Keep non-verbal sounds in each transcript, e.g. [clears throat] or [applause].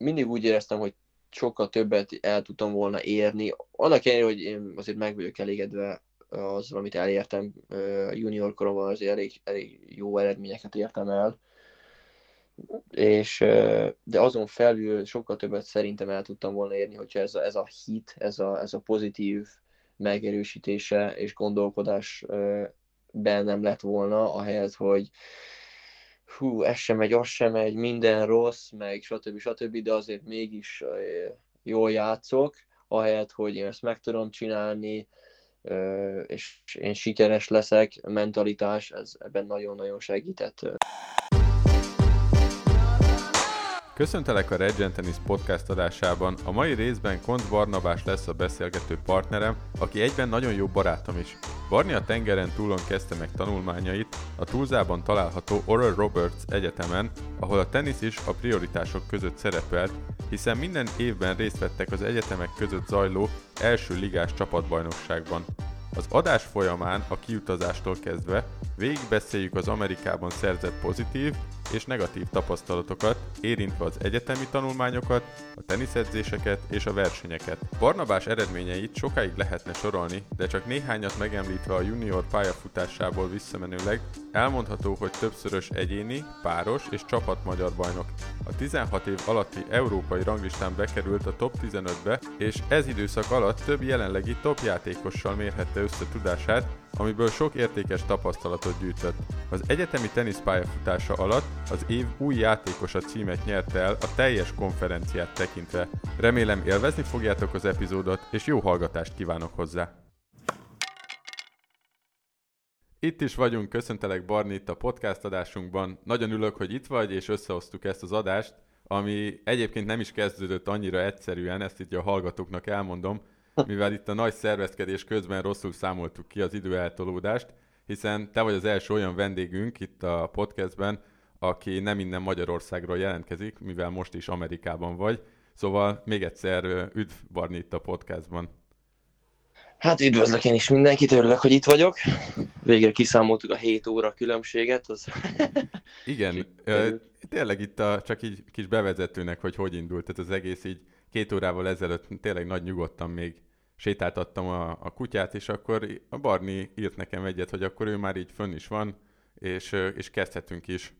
mindig úgy éreztem, hogy sokkal többet el tudtam volna érni. Annak ellenére, hogy én azért meg vagyok elégedve az, amit elértem junior koromban, azért elég, elég jó eredményeket értem el. És, de azon felül sokkal többet szerintem el tudtam volna érni, hogyha ez a, ez a hit, ez a, ez a pozitív megerősítése és gondolkodás bennem lett volna, ahelyett, hogy hú, ez sem megy, az sem megy, minden rossz, meg stb. stb., de azért mégis jól játszok, ahelyett, hogy én ezt meg tudom csinálni, és én sikeres leszek, mentalitás, ez ebben nagyon-nagyon segített. Köszöntelek a Red Tennis podcast adásában. A mai részben Kont Barnabás lesz a beszélgető partnerem, aki egyben nagyon jó barátom is. Barni a tengeren túlon kezdte meg tanulmányait a Tulzában található Oral Roberts Egyetemen, ahol a tenisz is a prioritások között szerepelt, hiszen minden évben részt vettek az egyetemek között zajló első ligás csapatbajnokságban. Az adás folyamán a kiutazástól kezdve végigbeszéljük az Amerikában szerzett pozitív és negatív tapasztalatokat, érintve az egyetemi tanulmányokat, a teniszedzéseket és a versenyeket. Barnabás eredményeit sokáig lehetne sorolni, de csak néhányat megemlítve a junior pályafutásából visszamenőleg, elmondható, hogy többszörös egyéni, páros és csapat magyar bajnok. A 16 év alatti európai ranglistán bekerült a top 15-be, és ez időszak alatt több jelenlegi top játékossal mérhette össze tudását, amiből sok értékes tapasztalatot gyűjtött. Az egyetemi teniszpályafutása alatt az év új játékosa címet nyerte el a teljes konferenciát tekintve. Remélem élvezni fogjátok az epizódot, és jó hallgatást kívánok hozzá! Itt is vagyunk, köszöntelek Barni itt a podcast adásunkban. Nagyon ülök, hogy itt vagy, és összehoztuk ezt az adást, ami egyébként nem is kezdődött annyira egyszerűen, ezt itt a hallgatóknak elmondom, mivel itt a nagy szervezkedés közben rosszul számoltuk ki az időeltolódást, hiszen te vagy az első olyan vendégünk itt a podcastben, aki nem innen Magyarországról jelentkezik, mivel most is Amerikában vagy. Szóval még egyszer üdv Barni itt a podcastban. Hát üdvözlök én is mindenkit, örülök, hogy itt vagyok. Végre kiszámoltuk a 7 óra különbséget. Az... [laughs] Igen, tényleg itt a, csak így kis bevezetőnek, hogy hogy indult. Tehát az egész így két órával ezelőtt tényleg nagy nyugodtan még sétáltattam a, a kutyát, és akkor a Barni írt nekem egyet, hogy akkor ő már így fönn is van, és, és kezdhetünk is.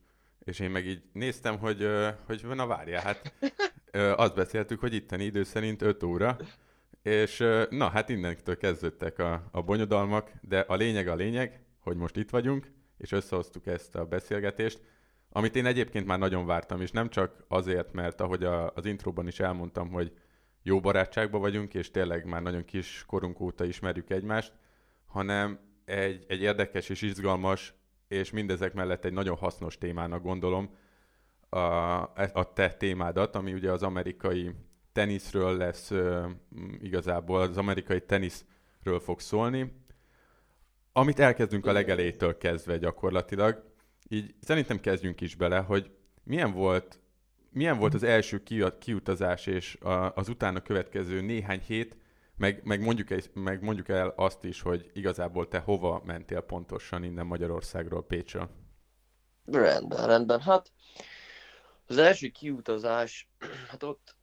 És én meg így néztem, hogy, hogy na várjál, hát [laughs] azt beszéltük, hogy itteni idő szerint 5 óra, és na, hát innentől kezdődtek a, a bonyodalmak, de a lényeg a lényeg, hogy most itt vagyunk, és összehoztuk ezt a beszélgetést, amit én egyébként már nagyon vártam, és nem csak azért, mert ahogy a, az intróban is elmondtam, hogy jó barátságban vagyunk, és tényleg már nagyon kis korunk óta ismerjük egymást, hanem egy, egy érdekes és izgalmas, és mindezek mellett egy nagyon hasznos témának gondolom a, a te témádat, ami ugye az amerikai teniszről lesz igazából, az amerikai teniszről fog szólni, amit elkezdünk a legelejétől kezdve gyakorlatilag. Így szerintem kezdjünk is bele, hogy milyen volt milyen volt az első kiutazás és az utána következő néhány hét, meg, meg, mondjuk, meg mondjuk el azt is, hogy igazából te hova mentél pontosan innen Magyarországról, Pécsről? Rendben, rendben. Hát az első kiutazás, [clears throat] hát ott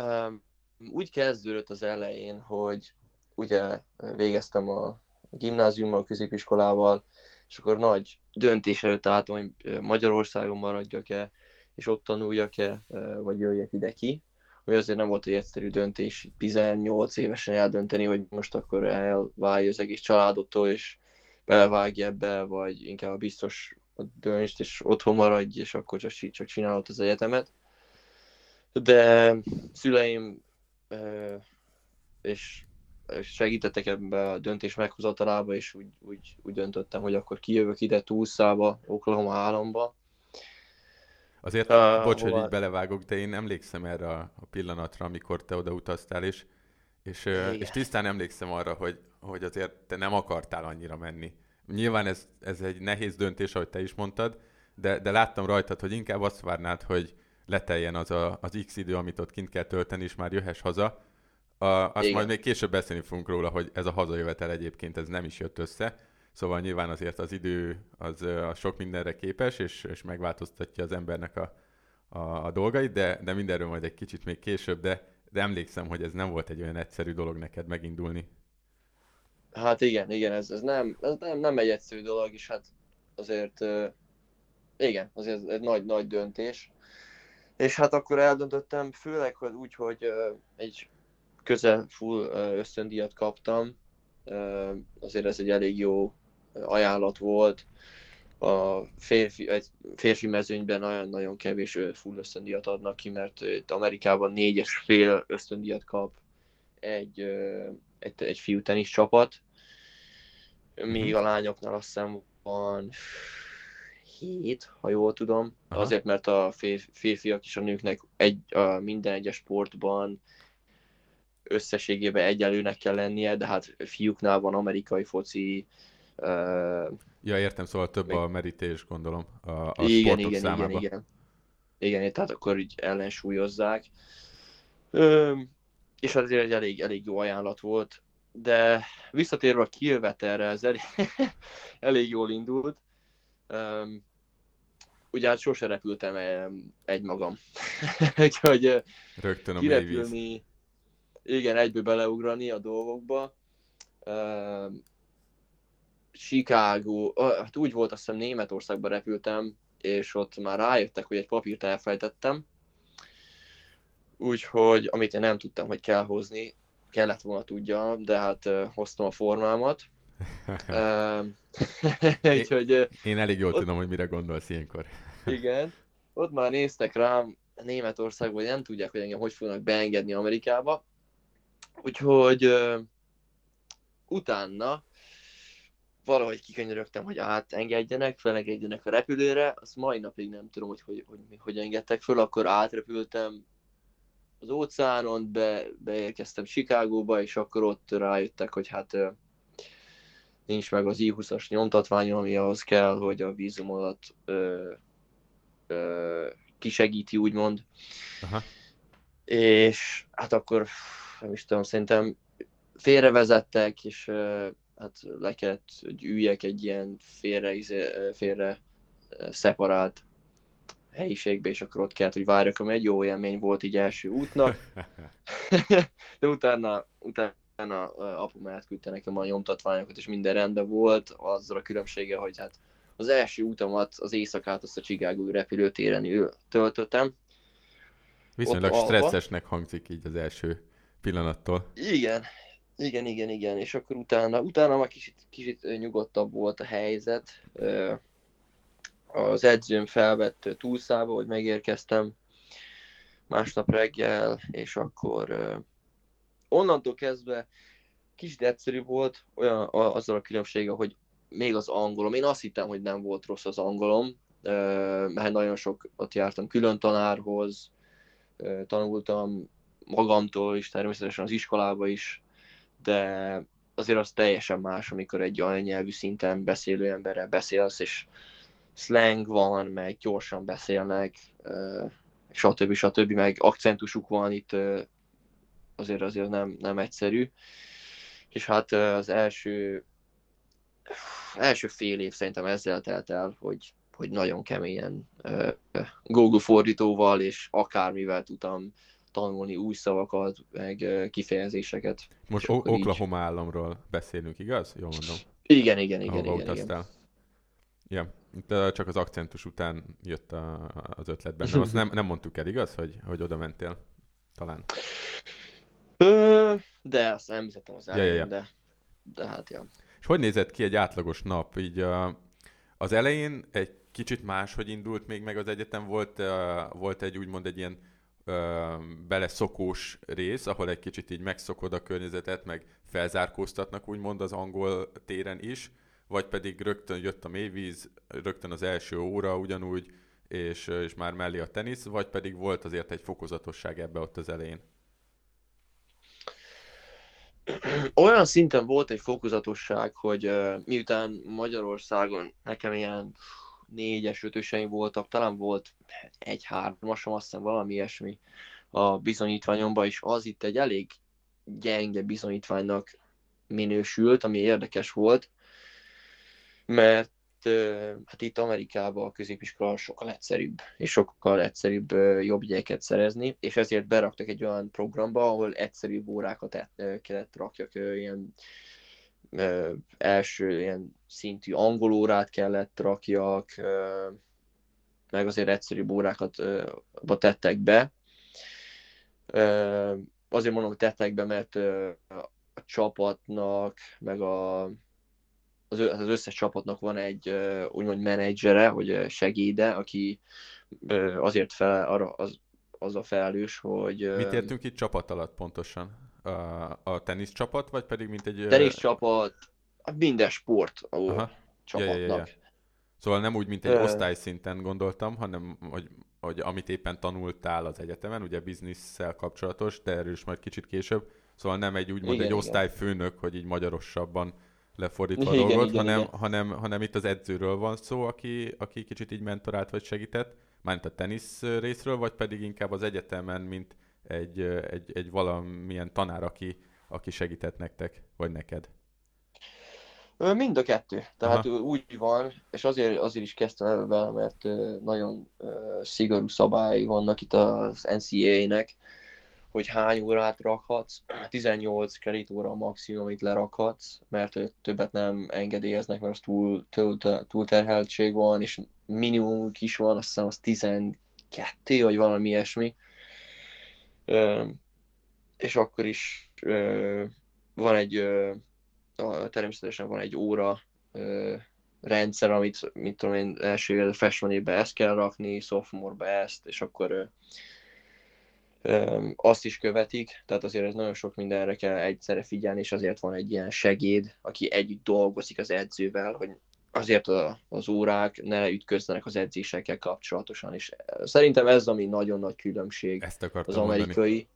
um, úgy kezdődött az elején, hogy ugye végeztem a gimnáziummal, a középiskolával, és akkor nagy döntés előtt álltam, hogy Magyarországon maradjak-e, és ott tanuljak-e, vagy jöjjek ide ki. Hogy azért nem volt egy egyszerű döntés 18 évesen eldönteni, hogy most akkor elválja az egész családottól, és belevágja ebbe, vagy inkább biztos a dönést, és otthon maradj, és akkor csak, csak csinálod az egyetemet. De szüleim és segítettek ebbe a döntés meghozatalába, és úgy, úgy, úgy döntöttem, hogy akkor kijövök ide Tulszába, Oklahoma államba, Azért, uh, bocs, hova... hogy így belevágok, de én emlékszem erre a, pillanatra, amikor te oda utaztál, és, és, és tisztán emlékszem arra, hogy, hogy azért te nem akartál annyira menni. Nyilván ez, ez egy nehéz döntés, ahogy te is mondtad, de, de láttam rajtad, hogy inkább azt várnád, hogy leteljen az a, az X idő, amit ott kint kell tölteni, és már jöhess haza. A, azt Igen. majd még később beszélni fogunk róla, hogy ez a hazajövetel egyébként ez nem is jött össze. Szóval nyilván azért az idő az, az sok mindenre képes, és, és megváltoztatja az embernek a, a, a dolgait, de, de mindenről majd egy kicsit még később, de, de emlékszem, hogy ez nem volt egy olyan egyszerű dolog neked megindulni. Hát igen, igen, ez, ez, nem, ez nem, nem egy egyszerű dolog, és hát azért igen, azért egy nagy, nagy döntés. És hát akkor eldöntöttem, főleg hogy úgy, hogy egy közel full ösztöndíjat kaptam, azért ez egy elég jó ajánlat volt. A férfi, egy férfi mezőnyben nagyon-nagyon kevés full ösztöndíjat adnak ki, mert itt Amerikában négyes fél ösztöndíjat kap egy, egy, egy fiú tenisz csapat, míg mhm. a lányoknál azt hiszem van hét, ha jól tudom. Aha. Azért, mert a férfiak és a nőknek egy, a minden egyes sportban összességében egyelőnek kell lennie, de hát fiúknál van amerikai foci. Ja, értem, szóval több meg... a merítés, gondolom, a, a igen, igen, számába. igen, igen. Igen, tehát akkor így ellensúlyozzák. Ö, és azért egy elég, elég jó ajánlat volt, de visszatérve a Kilveterre, ez elég, [laughs] elég jól indult. Um, ugye hát sose repültem egymagam. [laughs] Úgyhogy Rögtön a kirepülni, igen, egyből beleugrani a dolgokba. Uh, Chicago, uh, hát úgy volt, azt hiszem Németországba repültem, és ott már rájöttek, hogy egy papírt elfelejtettem. Úgyhogy, amit én nem tudtam, hogy kell hozni, kellett volna tudja, de hát uh, hoztam a formámat. [laughs] uh, [laughs] Úgyhogy, én elég jól ott, tudom, hogy mire gondolsz ilyenkor. [laughs] igen, ott már néztek rám Németországban, hogy nem tudják, hogy engem hogy fognak beengedni Amerikába, Úgyhogy uh, utána valahogy kikönyörögtem, hogy átengedjenek, felengedjenek a repülőre, azt mai napig nem tudom, hogy hogy, hogy, hogy engedtek föl, akkor átrepültem az óceánon, be, beérkeztem Chicagóba, és akkor ott rájöttek, hogy hát nincs meg az I-20-as nyomtatványom, ami ahhoz kell, hogy a vízum alatt uh, uh, kisegíti, úgymond. Aha. És hát akkor nem is tudom, szerintem félrevezettek, és hát le kellett, hogy üljek egy ilyen félre, izé, félre szeparált helyiségbe, és akkor ott kellett, hogy várjak, ami egy jó élmény volt így első útnak. [laughs] De utána, utána apum átküldte nekem a nyomtatványokat, és minden rendben volt, azzal a különbsége, hogy hát az első útamat, az éjszakát azt a Chicago repülőtéren töltöttem. Viszonylag ott stresszesnek hangzik így az első pillanattól. Igen, igen, igen, igen, és akkor utána, utána már kicsit, kicsit nyugodtabb volt a helyzet. Az edzőm felvett túlszába, hogy megérkeztem másnap reggel, és akkor onnantól kezdve kicsit egyszerű volt, olyan azzal a különbsége, hogy még az angolom, én azt hittem, hogy nem volt rossz az angolom, mert nagyon sok ott jártam külön tanárhoz, tanultam magamtól is, természetesen az iskolába is, de azért az teljesen más, amikor egy olyan nyelvű szinten beszélő emberrel beszélsz, és slang van, meg gyorsan beszélnek, stb. stb. meg akcentusuk van itt, azért azért nem, nem egyszerű. És hát az első, első fél év szerintem ezzel telt el, hogy, hogy nagyon keményen Google fordítóval és akármivel tudtam tanulni új szavakat, meg kifejezéseket. Most o- Oklahoma így... államról beszélünk, igaz? Jól mondom. Igen, igen, igen, igen, igen. Ja, de csak az akcentus után jött a, az ötlet benne. Azt [laughs] nem, nem mondtuk el, igaz, hogy, hogy oda mentél? Talán. Ö, de azt nem hiszem az elején, ja, ja, ja. de, de hát ja. És hogy nézett ki egy átlagos nap? Így a, az elején egy kicsit más, hogy indult még meg az egyetem, volt, uh, volt egy úgymond egy ilyen ö, beleszokós rész, ahol egy kicsit így megszokod a környezetet, meg felzárkóztatnak úgymond az angol téren is, vagy pedig rögtön jött a mélyvíz, rögtön az első óra ugyanúgy, és, és már mellé a tenisz, vagy pedig volt azért egy fokozatosság ebbe ott az elején? Olyan szinten volt egy fokozatosság, hogy uh, miután Magyarországon nekem ilyen négyes, ötöseim voltak, talán volt egy-hármasom, azt hiszem valami ilyesmi a bizonyítványomban, és az itt egy elég gyenge bizonyítványnak minősült, ami érdekes volt, mert hát itt Amerikában a középiskola sokkal egyszerűbb, és sokkal egyszerűbb jobb jegyeket szerezni, és ezért beraktak egy olyan programba, ahol egyszerűbb órákat kellett rakjak, ilyen első ilyen szintű angol órát kellett rakjak, meg azért egyszerűbb órákat tettek be. Azért mondom, hogy tettek be, mert a csapatnak, meg a az, az összes csapatnak van egy úgymond menedzsere, vagy segéde, aki azért fel, arra az, az a felelős, hogy... Mit értünk itt csapat alatt pontosan? A, a tenisz csapat, vagy pedig mint egy... Tenisz csapat, minden sport Aha. csapatnak. Ja, ja, ja. Szóval nem úgy, mint egy osztályszinten gondoltam, hanem hogy, hogy amit éppen tanultál az egyetemen, ugye bizniszsel kapcsolatos, de erről is majd kicsit később. Szóval nem egy úgymond igen, egy osztályfőnök, hogy így magyarosabban lefordítva igen, a dolgot, igen, hanem, igen. Hanem, hanem itt az edzőről van szó, aki, aki kicsit így mentorált vagy segített, mármint a tenisz részről, vagy pedig inkább az egyetemen, mint egy, egy, egy valamilyen tanár, aki, aki segített nektek, vagy neked? Mind a kettő. Tehát Aha. úgy van, és azért, azért is kezdtem el vele, mert nagyon szigorú szabály vannak itt az NCAA-nek, hogy hány órát rakhatsz. [clears throat] 18 kerít óra a maximum, amit lerakhatsz, mert többet nem engedélyeznek, mert az túl, túl, túl terheltség van, és minimum is van, azt hiszem az 12, vagy valami ilyesmi. És akkor is van egy, természetesen van egy óra rendszer, amit, mit tudom én, első freshman évben ezt kell rakni, sophomore ezt, és akkor azt is követik, tehát azért ez nagyon sok mindenre kell egyszerre figyelni, és azért van egy ilyen segéd, aki együtt dolgozik az edzővel, hogy azért a, az órák ne ütközzenek az edzésekkel kapcsolatosan, és szerintem ez ami nagyon nagy különbség Ezt az amerikai, mondani.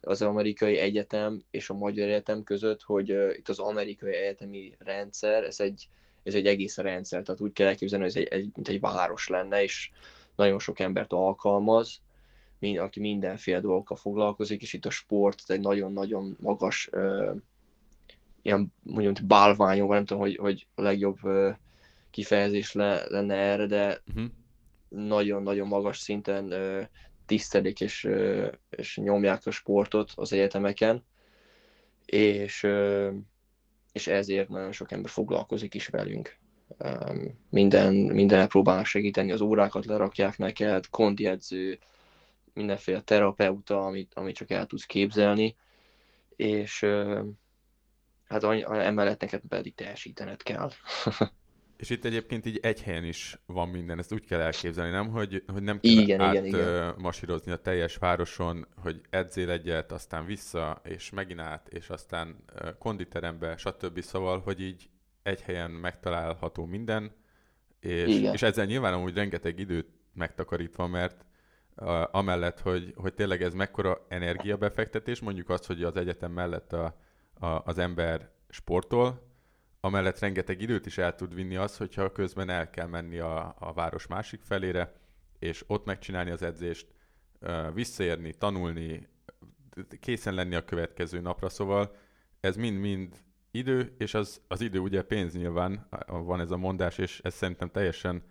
az amerikai egyetem és a magyar egyetem között, hogy uh, itt az amerikai egyetemi rendszer, ez egy, ez egy egész rendszer, tehát úgy kell elképzelni, hogy ez egy, egy, mint egy város lenne, és nagyon sok embert alkalmaz, mind, aki mindenféle dolgokkal foglalkozik, és itt a sport egy nagyon-nagyon magas uh, ilyen mondjuk bálványok, nem tudom, hogy, hogy a legjobb uh, kifejezés le, lenne erre, de uh-huh. nagyon-nagyon magas szinten uh, tisztelik és, uh, és nyomják a sportot az egyetemeken, és, uh, és ezért nagyon sok ember foglalkozik is velünk. Um, minden, minden próbálnak segíteni, az órákat lerakják neked, kondi edző, mindenféle terapeuta, amit, amit csak el tudsz képzelni, és hát emellett neked pedig teljesítened kell. [laughs] És itt egyébként így egy helyen is van minden, ezt úgy kell elképzelni, nem? Hogy, hogy nem kell igen, át igen, igen. masírozni a teljes városon, hogy edzél egyet, aztán vissza, és megint át, és aztán konditerembe, stb. Szóval, hogy így egy helyen megtalálható minden, és, és ezzel nyilván amúgy rengeteg időt megtakarítva, mert amellett, hogy, hogy tényleg ez mekkora energiabefektetés, mondjuk azt, hogy az egyetem mellett a, a, az ember sportol, amellett rengeteg időt is el tud vinni az, hogyha közben el kell menni a, a város másik felére, és ott megcsinálni az edzést, visszaérni, tanulni, készen lenni a következő napra, szóval ez mind-mind idő, és az, az idő ugye pénz nyilván, van ez a mondás, és ez szerintem teljesen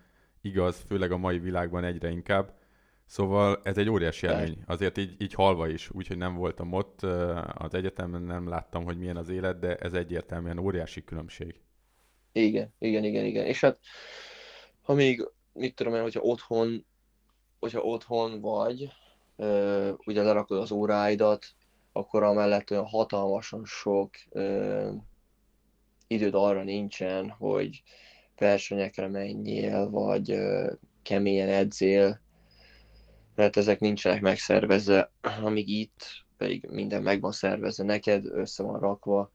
igaz, főleg a mai világban egyre inkább, Szóval ez egy óriási élmény. Azért így, így halva is, úgyhogy nem voltam ott az egyetemen, nem láttam, hogy milyen az élet, de ez egyértelműen óriási különbség. Igen, igen, igen, igen. És hát, ha még, mit tudom én, hogyha otthon, hogyha otthon vagy, ugye lerakod az óráidat, akkor amellett olyan hatalmasan sok uh, időd arra nincsen, hogy versenyekre menjél, vagy uh, keményen edzél, mert ezek nincsenek megszervezve, amíg itt pedig minden meg van szervezve neked, össze van rakva.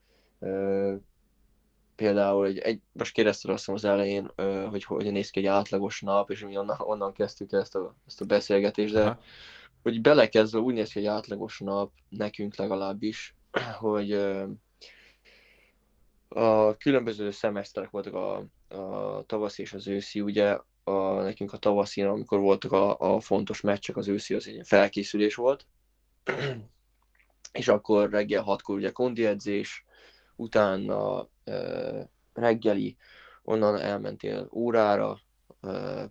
Például egy, egy most kérdezted azt az elején, hogy hogyan néz ki egy átlagos nap, és mi onnan, onnan kezdtük ezt a, ezt a beszélgetést, de Aha. hogy belekezdve úgy néz ki egy átlagos nap, nekünk legalábbis, [clears throat] hogy a különböző szemeszterek voltak a, a tavasz és az őszi, ugye a, nekünk a tavaszin, amikor voltak a, a fontos meccsek, az őszi az egy felkészülés volt, [clears throat] és akkor reggel hatkor ugye kondi edzés, utána e, reggeli, onnan elmentél órára, uh,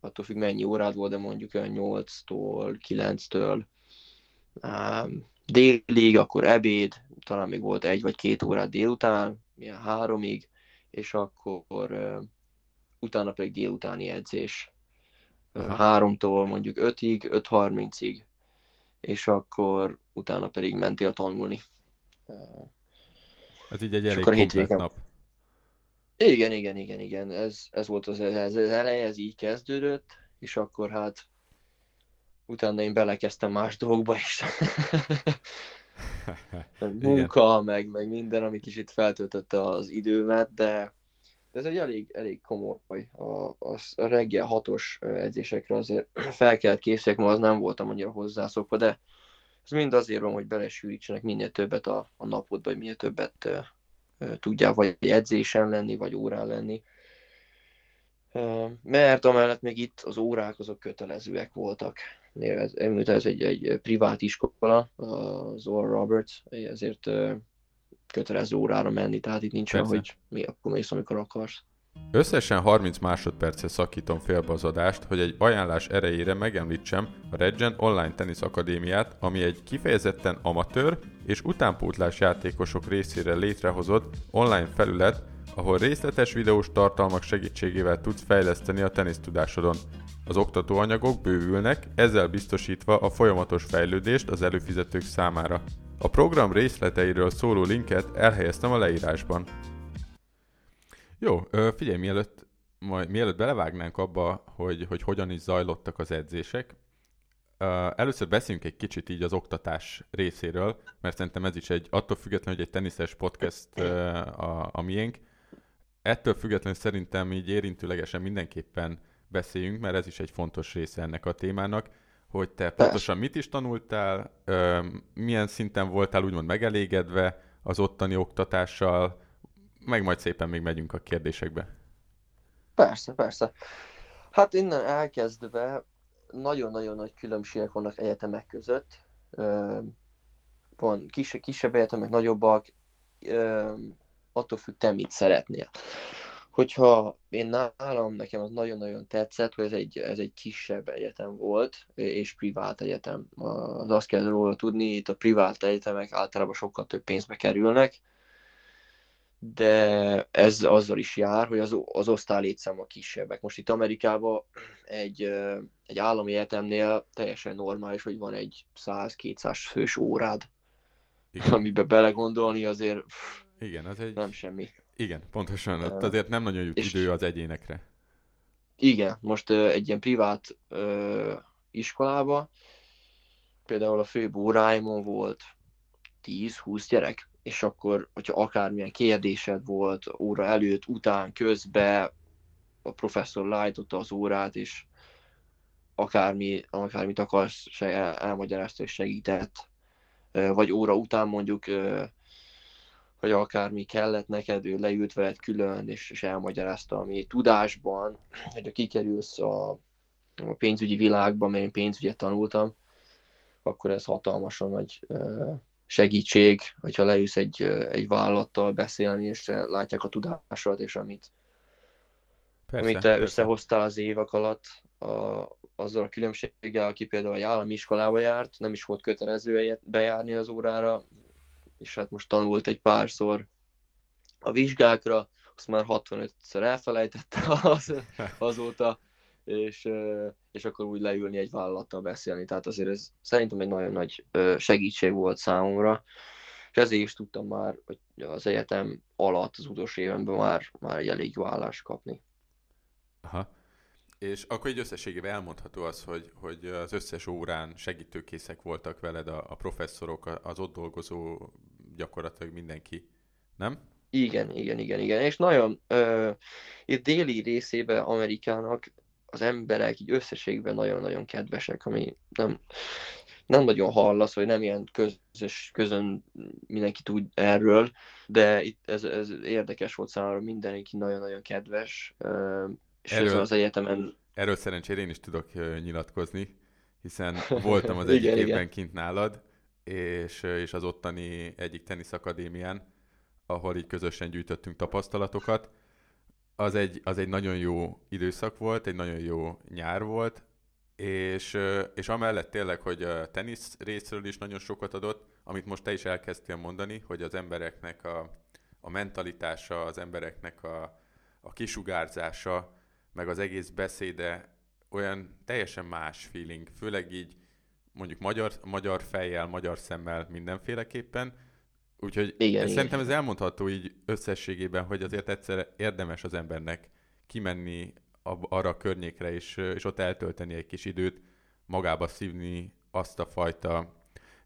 attól függ mennyi órád volt, de mondjuk olyan 8-tól, 9-től um, délig, akkor ebéd, talán még volt egy vagy két órát délután, milyen háromig, és akkor utána pedig délutáni edzés. Háromtól mondjuk ötig, 5.30-ig, és akkor utána pedig mentél tanulni. Ez így egy elég komplet nap. Igen, igen, igen, igen. Ez, ez volt az, ez, az eleje, ez így kezdődött, és akkor hát utána én belekezdtem más dolgokba is. [laughs] [laughs] Munka, meg, meg minden, ami kicsit feltöltötte az időmet, de, de ez egy elég, elég komoly. A, a, a reggel hatos edzésekre azért [clears throat] fel kellett készüljek, ma az nem voltam annyira hozzászokva, de ez mind azért van, hogy belesűrítsenek minél többet a, a napodba, hogy minél többet tudjál vagy edzésen lenni, vagy órán lenni. Mert amellett még itt az órák azok kötelezőek voltak. Ez, ez egy, egy privát iskola, az Oral Roberts, ezért kötelező órára menni, tehát itt nincs olyan, hogy mi akkor mész, amikor akarsz. Összesen 30 másodperce szakítom félbe az adást, hogy egy ajánlás erejére megemlítsem a Regent Online Tennis Akadémiát, ami egy kifejezetten amatőr és utánpótlás játékosok részére létrehozott online felület, ahol részletes videós tartalmak segítségével tudsz fejleszteni a tenisztudásodon. Az oktatóanyagok bővülnek, ezzel biztosítva a folyamatos fejlődést az előfizetők számára. A program részleteiről szóló linket elhelyeztem a leírásban. Jó, figyelj, mielőtt, majd, mielőtt belevágnánk abba, hogy, hogy hogyan is zajlottak az edzések, először beszéljünk egy kicsit így az oktatás részéről, mert szerintem ez is egy, attól függetlenül, hogy egy teniszes podcast a, a miénk, ettől függetlenül szerintem így érintőlegesen mindenképpen beszéljünk, mert ez is egy fontos része ennek a témának, hogy te pontosan mit is tanultál, milyen szinten voltál úgymond megelégedve az ottani oktatással, meg majd szépen még megyünk a kérdésekbe. Persze, persze. Hát innen elkezdve nagyon-nagyon nagy különbségek vannak egyetemek között. Van kisebb, kisebb egyetemek, nagyobbak, attól függ, te mit szeretnél. Hogyha én nálam, nekem az nagyon-nagyon tetszett, hogy ez egy, ez egy kisebb egyetem volt, és privát egyetem. Az azt kell róla tudni, itt a privát egyetemek általában sokkal több pénzbe kerülnek, de ez azzal is jár, hogy az, az osztálylétszáma kisebbek. Most itt Amerikában egy, egy állami egyetemnél teljesen normális, hogy van egy 100-200 fős órád, Igen. amiben belegondolni azért Igen, az egy... nem semmi. Igen, pontosan. Ott azért nem nagyon jut idő az egyénekre. Igen, most egy ilyen privát uh, iskolába, például a főbb óráimon volt 10-20 gyerek, és akkor, hogyha akármilyen kérdésed volt óra előtt, után, közbe, a professzor lájtotta az órát, és akármi, akármit akarsz, el, elmagyarázta és segített. Vagy óra után mondjuk, hogy akármi kellett neked, ő leült veled külön, és, és elmagyarázta, ami tudásban, hogy ha kikerülsz a, a pénzügyi világba, mert én pénzügyet tanultam, akkor ez hatalmasan nagy segítség, hogyha leülsz egy, egy vállalattal beszélni, és látják a tudásodat, és amit, persze, amit te persze. összehoztál az évek alatt, a, azzal a különbséggel, aki például egy állami iskolába járt, nem is volt kötelező bejárni az órára, és hát most tanult egy párszor a vizsgákra, azt már 65-ször elfelejtette az, [laughs] azóta, és, és akkor úgy leülni egy vállalattal beszélni. Tehát azért ez szerintem egy nagyon nagy segítség volt számomra, és ezért is tudtam már hogy az egyetem alatt, az utolsó évenben már, már egy elég jó állást kapni. Aha. És akkor egy összességében elmondható az, hogy, hogy az összes órán segítőkészek voltak veled a, a professzorok, az ott dolgozó gyakorlatilag mindenki, nem? Igen, igen, igen, igen. És nagyon uh, itt déli részében Amerikának az emberek így összességben nagyon-nagyon kedvesek, ami nem, nem nagyon hallasz, vagy nem ilyen közös, közön mindenki tud erről, de itt ez, ez érdekes volt számomra, mindenki nagyon-nagyon kedves, és erről, az egyetemen... Erről szerencsére én is tudok nyilatkozni, hiszen voltam az [laughs] egyik igen, évben igen. kint nálad, és, és az ottani egyik teniszakadémián, ahol így közösen gyűjtöttünk tapasztalatokat, az egy, az egy nagyon jó időszak volt, egy nagyon jó nyár volt, és, és amellett tényleg, hogy a tenisz részről is nagyon sokat adott, amit most te is elkezdtél mondani, hogy az embereknek a, a mentalitása, az embereknek a, a kisugárzása, meg az egész beszéde olyan teljesen más feeling, főleg így mondjuk magyar, magyar fejjel, magyar szemmel mindenféleképpen, Úgyhogy igen, ez, igen. szerintem ez elmondható így összességében, hogy azért egyszer érdemes az embernek kimenni arra a környékre, és, és ott eltölteni egy kis időt, magába szívni azt a fajta...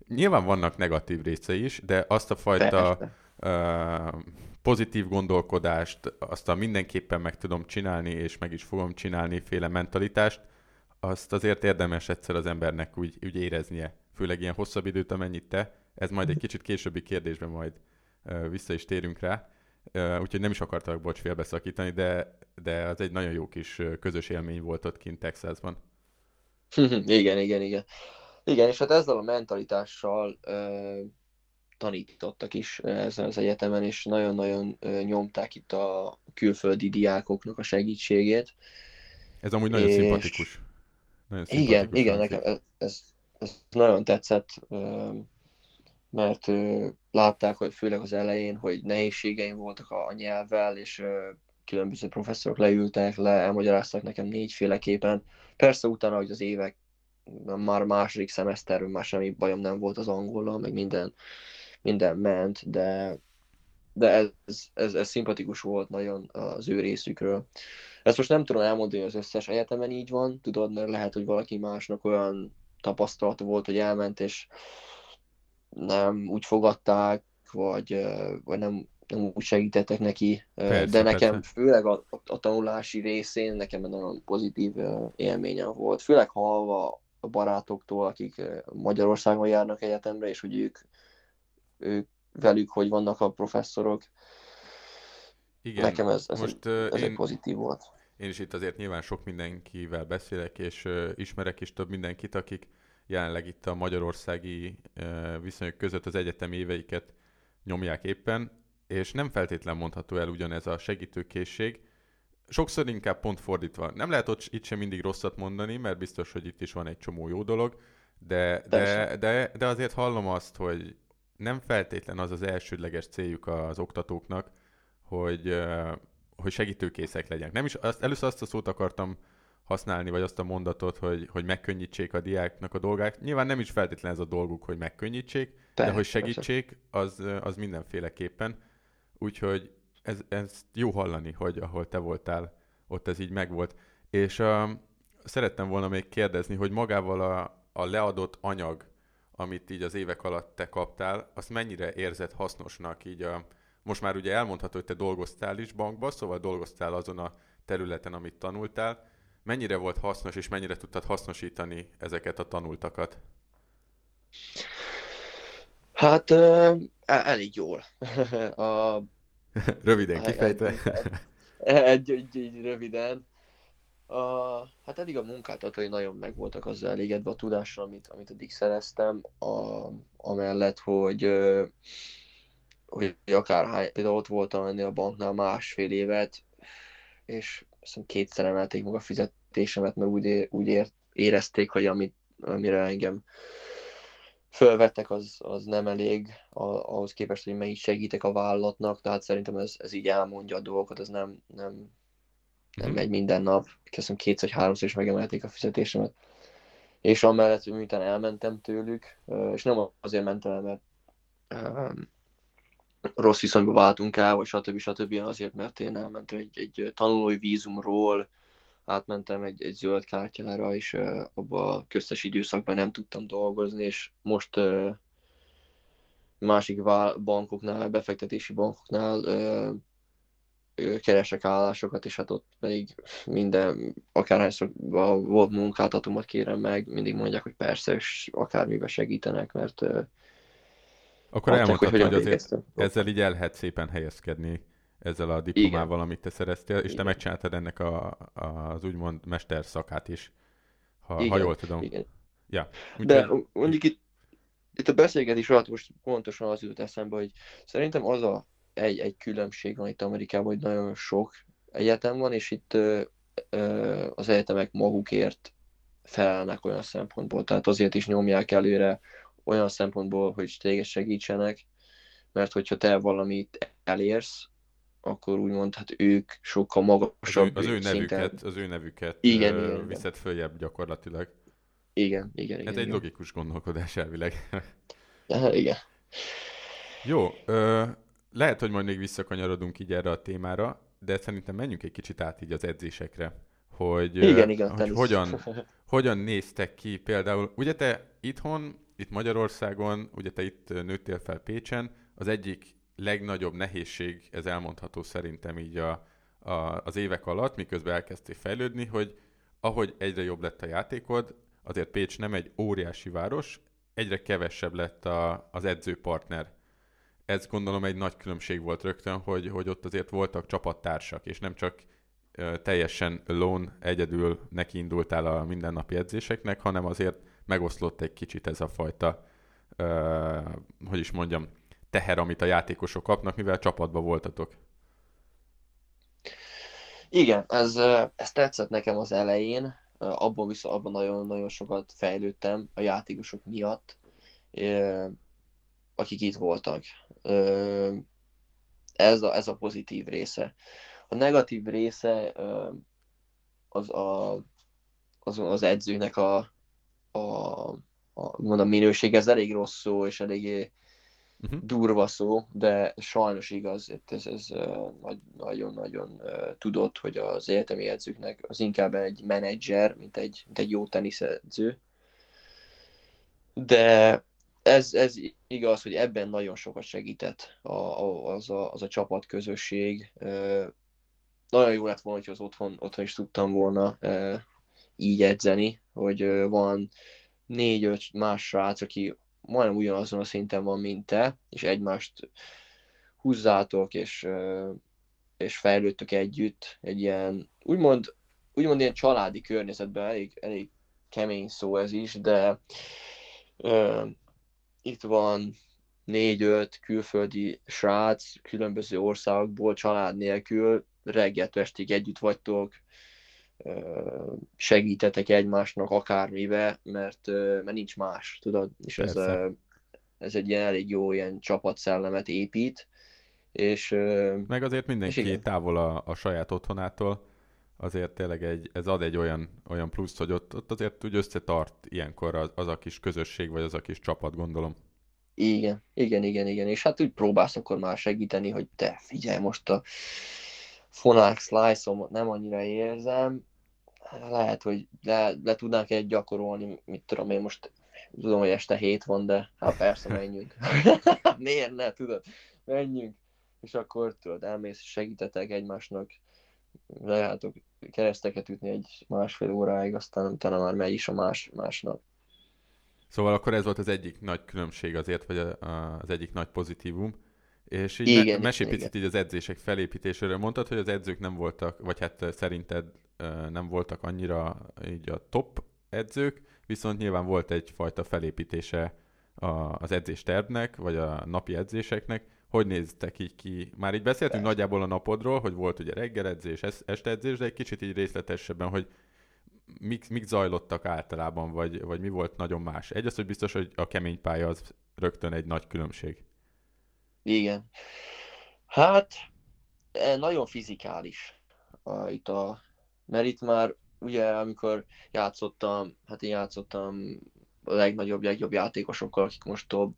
Nyilván vannak negatív részei is, de azt a fajta uh, pozitív gondolkodást, azt a mindenképpen meg tudom csinálni, és meg is fogom csinálni féle mentalitást, azt azért érdemes egyszer az embernek úgy, úgy éreznie, főleg ilyen hosszabb időt, amennyit te, ez majd egy kicsit későbbi kérdésben majd uh, vissza is térünk rá. Úgyhogy nem is akartalak, bocs, félbeszakítani, de, de az egy nagyon jó kis közös élmény volt ott kint Texasban. [laughs] igen, igen, igen. Igen, és hát ezzel a mentalitással uh, tanítottak is ezen az egyetemen, és nagyon-nagyon nyomták itt a külföldi diákoknak a segítségét. Ez amúgy nagyon és... szimpatikus. Nagyon igen, igen, nekem ez, ez, ez nagyon tetszett. Mert látták, hogy főleg az elején, hogy nehézségeim voltak a, nyelvvel, és különböző professzorok leültek, le, elmagyaráztak nekem négyféleképpen. Persze utána, hogy az évek, már második szemeszterben már semmi bajom nem volt az angollal, meg minden, minden ment, de, de ez, ez, ez szimpatikus volt nagyon az ő részükről. Ezt most nem tudom elmondani, hogy az összes egyetemen így van, tudod, mert lehet, hogy valaki másnak olyan tapasztalata volt, hogy elment, és nem úgy fogadták, vagy, vagy nem, nem úgy segítettek neki, persze, de nekem persze. főleg a, a tanulási részén nekem egy nagyon pozitív élményem volt, főleg hallva a barátoktól, akik Magyarországon járnak egyetemre, és hogy ők, ők velük hogy vannak a professzorok. Igen, nekem ez, ez, most, egy, ez én, egy pozitív volt. Én is itt azért nyilván sok mindenkivel beszélek, és uh, ismerek is több mindenkit, akik jelenleg itt a magyarországi viszonyok között az egyetemi éveiket nyomják éppen, és nem feltétlen mondható el ugyanez a segítőkészség. Sokszor inkább pont fordítva. Nem lehet ott itt sem mindig rosszat mondani, mert biztos, hogy itt is van egy csomó jó dolog, de, de, de, de azért hallom azt, hogy nem feltétlen az az elsődleges céljuk az oktatóknak, hogy, hogy segítőkészek legyenek. Nem is, azt, először azt a szót akartam használni, vagy azt a mondatot, hogy, hogy megkönnyítsék a diáknak a dolgát. Nyilván nem is feltétlen ez a dolguk, hogy megkönnyítsék, persze, de hogy segítsék, az, az mindenféleképpen. Úgyhogy ez, ez jó hallani, hogy ahol te voltál, ott ez így megvolt. És uh, szerettem volna még kérdezni, hogy magával a, a leadott anyag, amit így az évek alatt te kaptál, azt mennyire érzed hasznosnak így a, most már ugye elmondható, hogy te dolgoztál is bankba, szóval dolgoztál azon a területen, amit tanultál, mennyire volt hasznos, és mennyire tudtad hasznosítani ezeket a tanultakat? Hát elég jól. [laughs] a... Röviden kifejtve. [laughs] egy, egy, egy röviden. A, hát eddig a munkáltatói nagyon meg voltak azzal elégedve a tudással, amit, amit eddig szereztem, a, amellett, hogy, hogy akárhány, például ott voltam ennél a banknál másfél évet, és hiszem kétszer emelték meg a fizetésemet, mert úgy, úgy ér, érezték, hogy amit, amire engem fölvettek, az, az nem elég ahhoz képest, hogy melyik segítek a vállalatnak, tehát szerintem ez, ez így elmondja a dolgokat, ez nem, nem, nem mm. megy minden nap. Köszönöm kétszer vagy háromszor is megemelték a fizetésemet. És amellett, hogy miután elmentem tőlük, és nem azért mentem el, mert rossz viszonyba váltunk el, vagy stb. stb. azért, mert én elmentem egy, egy tanulói vízumról, átmentem egy, egy zöld kártyára, és uh, abban a köztes időszakban nem tudtam dolgozni, és most uh, másik bankoknál, befektetési bankoknál uh, keresek állásokat, és hát ott pedig minden, akárhányszor volt munkáltatómat kérem meg, mindig mondják, hogy persze, és akármiben segítenek, mert akkor elmondhatod, hogy, hogy azért ezzel így el lehet szépen helyezkedni ezzel a diplomával, Igen. amit te szereztél, és Igen. te megcsináltad ennek a, a, az úgymond mester szakát is, ha, Igen. ha jól tudom. Igen. Ja, úgy De mondjuk itt, itt a beszélgetés alatt most pontosan az jut eszembe, hogy szerintem az a egy, egy különbség van itt Amerikában, hogy nagyon sok egyetem van, és itt ö, ö, az egyetemek magukért felelnek olyan szempontból, tehát azért is nyomják előre olyan szempontból, hogy téged segítsenek, mert hogyha te valamit elérsz, akkor úgymond hát ők sokkal magasabb Az ő, az ő nevüket, az ő nevüket igen, ö, igen, viszed följebb gyakorlatilag. Igen, igen, igen. Ez egy igen. logikus gondolkodás elvileg. Ja, igen. Jó, ö, lehet, hogy majd még visszakanyarodunk így erre a témára, de szerintem menjünk egy kicsit át így az edzésekre. Hogy, Igen, igen, hogy hogyan, [laughs] hogyan néztek ki például, ugye te itthon, itt Magyarországon, ugye te itt nőttél fel Pécsen, az egyik legnagyobb nehézség, ez elmondható szerintem így a, a, az évek alatt, miközben elkezdtél fejlődni, hogy ahogy egyre jobb lett a játékod, azért Pécs nem egy óriási város, egyre kevesebb lett a, az edzőpartner. Ez gondolom egy nagy különbség volt rögtön, hogy, hogy ott azért voltak csapattársak, és nem csak teljesen lone, egyedül nekiindultál a mindennapi edzéseknek, hanem azért megoszlott egy kicsit ez a fajta, hogy is mondjam, teher, amit a játékosok kapnak, mivel csapatban voltatok. Igen, ez, ez tetszett nekem az elején, abban viszont abban nagyon-nagyon sokat fejlődtem a játékosok miatt, akik itt voltak. Ez a, ez a pozitív része. A negatív része az a, az, az edzőnek a, a, a, mondom, minőség, ez elég rossz szó, és eléggé Uh-huh. durva szó, de sajnos igaz, ez, ez nagyon-nagyon tudott, hogy az egyetemi edzőknek az inkább egy menedzser, mint egy, mint egy jó teniszedző. De ez, ez igaz, hogy ebben nagyon sokat segített a, az, a, az a csapatközösség. Nagyon jó lett volna, hogy az otthon, otthon is tudtam volna így edzeni, hogy van négy-öt más srác, aki majdnem ugyanazon a szinten van, mint te, és egymást húzzátok, és, és fejlődtök együtt egy ilyen, úgymond, úgymond ilyen családi környezetben, elég, elég kemény szó ez is, de itt van négy-öt külföldi srác különböző országokból család nélkül, reggeltől estig együtt vagytok, segítetek egymásnak akármibe, mert, mert nincs más, tudod, és ez, ez egy ilyen elég jó ilyen csapatszellemet épít, és Meg azért mindenki igen. távol a, a saját otthonától, azért tényleg egy, ez ad egy olyan, olyan pluszt, hogy ott, ott azért úgy összetart ilyenkor az, az a kis közösség, vagy az a kis csapat, gondolom. Igen, igen, igen, igen, és hát úgy próbálsz akkor már segíteni, hogy te figyelj most a fonák slice nem annyira érzem, lehet, hogy le, le tudnánk egy gyakorolni, mit tudom én most, tudom, hogy este hét van, de hát persze menjünk. [laughs] Miért ne, tudod, menjünk, és akkor tudod, elmész, segítetek egymásnak, lehetok kereszteket ütni egy másfél óráig, aztán utána már megy is a más, másnap. Szóval akkor ez volt az egyik nagy különbség azért, vagy az egyik nagy pozitívum. És így Igen, me- mesélj igen. picit így az edzések felépítéséről. Mondtad, hogy az edzők nem voltak, vagy hát szerinted ö, nem voltak annyira így a top edzők, viszont nyilván volt egyfajta felépítése az edzéstervnek, vagy a napi edzéseknek. Hogy néztek így ki? Már így beszéltünk Persze. nagyjából a napodról, hogy volt ugye reggel edzés, es- este edzés, de egy kicsit így részletesebben, hogy mik, mik zajlottak általában, vagy, vagy mi volt nagyon más. Egy az, hogy biztos, hogy a kemény pálya az rögtön egy nagy különbség. Igen. Hát, eh, nagyon fizikális itt a, mert itt már ugye amikor játszottam, hát én játszottam a legnagyobb, legjobb játékosokkal, akik most top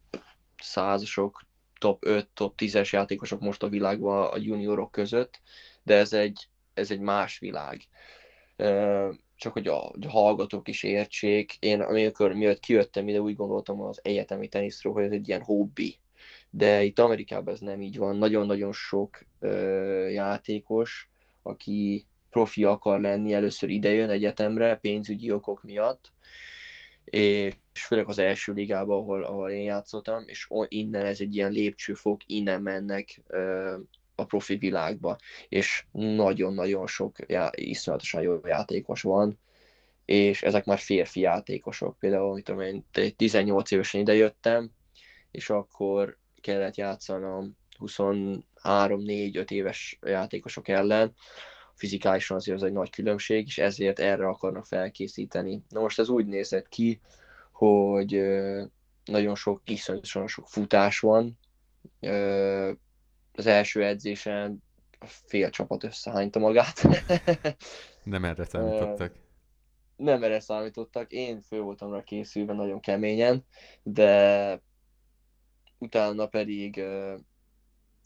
százasok, top 5, top 10-es játékosok most a világban a juniorok között, de ez egy, ez egy más világ. Csak hogy a, hallgatók is értsék, én amikor mielőtt kijöttem ide, úgy gondoltam az egyetemi teniszről, hogy ez egy ilyen hobbi. De itt Amerikában ez nem így van. Nagyon-nagyon sok játékos, aki profi akar lenni, először idejön egyetemre pénzügyi okok miatt, és főleg az első ligában, ahol, ahol én játszottam, és innen ez egy ilyen lépcsőfok, innen mennek ö, a profi világba, és nagyon-nagyon sok já- iszonyatosan jó játékos van, és ezek már férfi játékosok. Például, mit tudom én, te- 18 évesen idejöttem, és akkor kellett játszanom 23-4-5 éves játékosok ellen. Fizikálisan azért az egy nagy különbség, és ezért erre akarnak felkészíteni. Na most ez úgy nézett ki, hogy nagyon sok, iszonyatosan sok futás van. Az első edzésen a fél csapat összehányta magát. [laughs] Nem erre számítottak. Nem erre számítottak. Én fő voltam rá készülve nagyon keményen, de utána pedig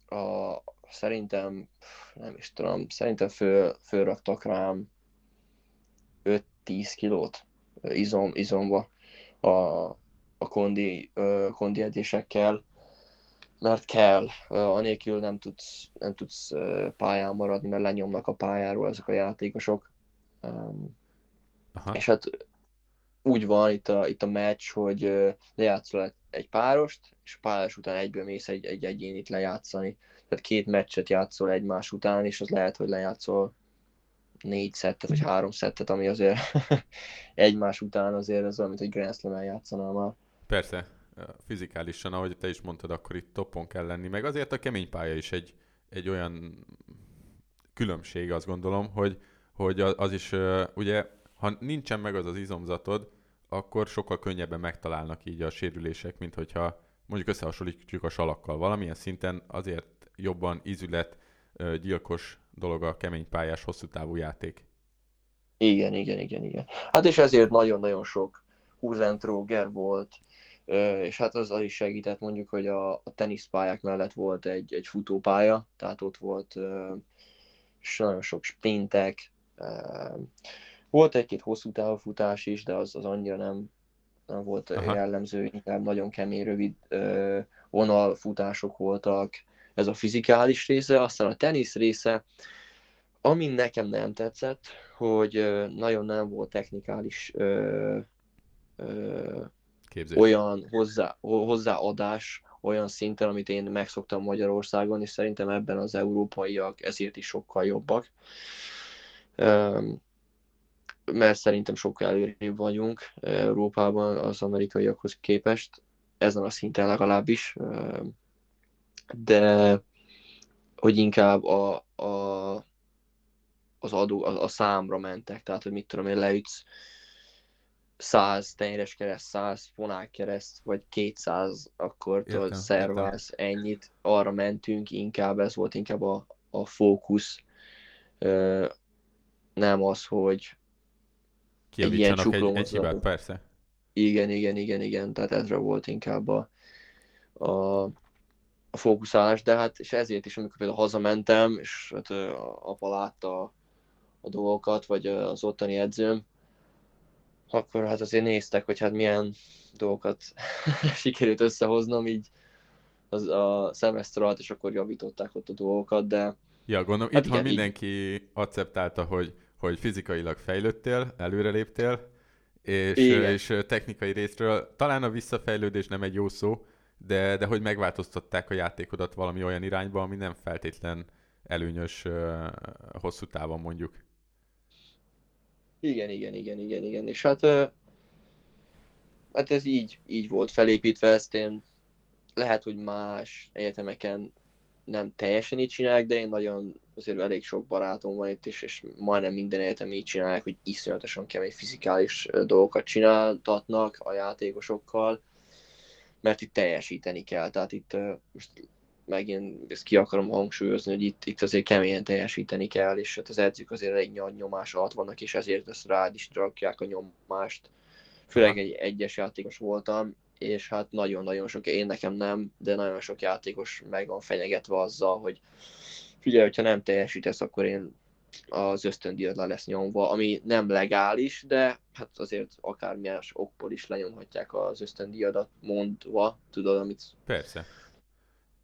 a, szerintem, nem is tudom, szerintem föl, fölraktak rám 5-10 kilót izom, izomba a, a kondi, kondi edzésekkel, mert kell, anélkül nem tudsz, nem tudsz pályán maradni, mert lenyomnak a pályáról ezek a játékosok. Aha. És hát úgy van itt a, itt a meccs, hogy lejátszol egy párost, és páros után egyből mész egy, egy egyénit lejátszani. Tehát két meccset játszol egymás után, és az lehet, hogy lejátszol négy szettet, vagy három szettet, ami azért [laughs] egymás után azért az olyan, mint hogy Grand Slam-el játszanál már. Persze, fizikálisan, ahogy te is mondtad, akkor itt toppon kell lenni, meg azért a kemény pálya is egy, egy olyan különbség, azt gondolom, hogy, hogy az is, ugye, ha nincsen meg az az izomzatod, akkor sokkal könnyebben megtalálnak így a sérülések, mint hogyha mondjuk összehasonlítjuk a salakkal. Valamilyen szinten azért jobban ízület, gyilkos dolog a kemény pályás, hosszú távú játék. Igen, igen, igen, igen. Hát és ezért nagyon-nagyon sok húzentróger volt, és hát az, is segített mondjuk, hogy a, a teniszpályák mellett volt egy, egy futópálya, tehát ott volt és nagyon sok sprintek, volt egy-két hosszú távú futás is, de az, az annyira nem, nem volt Aha. jellemző, inkább nagyon kemény, rövid vonalfutások voltak, ez a fizikális része, aztán a tenisz része, ami nekem nem tetszett, hogy nagyon nem volt technikális ö, ö, olyan hozzá, hozzáadás olyan szinten, amit én megszoktam Magyarországon, és szerintem ebben az európaiak ezért is sokkal jobbak. Mert szerintem sokkal előrébb vagyunk Európában az amerikaiakhoz képest, ezen a szinten legalábbis de hogy inkább a, a, az adó, a, a számra mentek, tehát hogy mit tudom én, leütsz 100 tenyeres kereszt, 100 fonák kereszt, vagy 200, akkor tudod, szerválsz ennyit, arra mentünk, inkább ez volt inkább a, a fókusz, Ö, nem az, hogy egy ilyen egy, egy hibát, persze. Igen, igen, igen, igen, tehát ezre volt inkább a, a, a fókuszálás, de hát és ezért is, amikor például hazamentem, és hát a apa látta a, a dolgokat, vagy az ottani edzőm, akkor hát azért néztek, hogy hát milyen dolgokat [laughs] sikerült összehoznom így az a szemeszter alatt, és akkor javították ott a dolgokat, de... Ja, gondolom, hát itthon igen, mindenki így... acceptálta, hogy, hogy fizikailag fejlődtél, előreléptél, és, és technikai részről talán a visszafejlődés nem egy jó szó, de, de hogy megváltoztatták a játékodat valami olyan irányba, ami nem feltétlen előnyös uh, hosszú távon mondjuk. Igen, igen, igen, igen, igen. És hát, hát ez így, így volt felépítve, ezt én lehet, hogy más egyetemeken nem teljesen így csinálják, de én nagyon, azért elég sok barátom van itt is, és majdnem minden egyetem így csinálják, hogy iszonyatosan kemény fizikális dolgokat csináltatnak a játékosokkal, mert itt teljesíteni kell. Tehát itt most megint ezt ki akarom hangsúlyozni, hogy itt, itt azért keményen teljesíteni kell, és hát az edzők azért egy nagy nyomás alatt vannak, és ezért ezt rád is rakják a nyomást. Főleg egy egyes játékos voltam, és hát nagyon-nagyon sok, én nekem nem, de nagyon sok játékos meg van fenyegetve azzal, hogy figyelj, hogyha nem teljesítesz, akkor én az ösztöndíjat le lesz nyomva, ami nem legális, de hát azért akármilyen okból is lenyomhatják az ösztöndíjadat mondva, tudod, amit... Persze.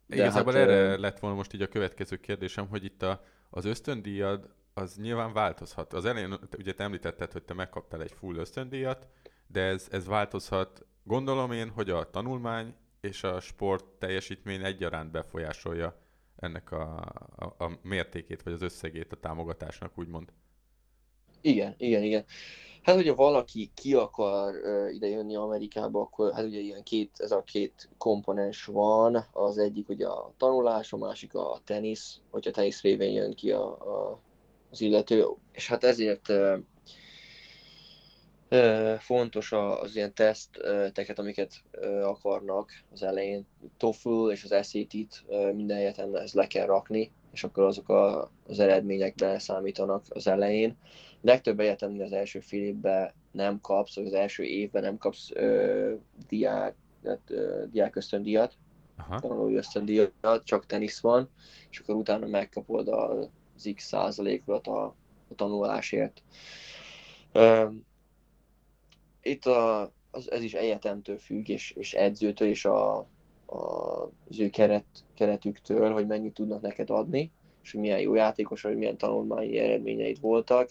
De Igazából hát, erre lett volna most így a következő kérdésem, hogy itt a, az ösztöndíjad az nyilván változhat. Az elején ugye te említetted, hogy te megkaptál egy full ösztöndíjat, de ez, ez változhat. Gondolom én, hogy a tanulmány és a sport teljesítmény egyaránt befolyásolja ennek a, a, a mértékét, vagy az összegét a támogatásnak, úgymond. Igen, igen, igen. Hát, hogyha valaki ki akar uh, ide Amerikába, akkor hát ugye ilyen két, ez a két komponens van, az egyik ugye a tanulás, a másik a tenisz, hogyha tenisz révén jön ki a, a az illető, és hát ezért fontos az ilyen teszteket, amiket akarnak az elején. TOEFL és az SAT-t minden helyeten ezt le kell rakni, és akkor azok a, az eredmények beszámítanak az elején. Legtöbb egyetem az első fél évben nem kapsz, vagy az első évben nem kapsz ö, diák, hát, ö, diák ösztöndíjat, tanulói ösztöndíjat, csak tenisz van, és akkor utána megkapod az x százalékot a, a tanulásért. Ö, itt a, az, ez is egyetemtől függ, és, és edzőtől, és a, a, az ő keret, keretüktől, hogy mennyit tudnak neked adni, és hogy milyen jó játékos, vagy milyen tanulmányi eredményeid voltak,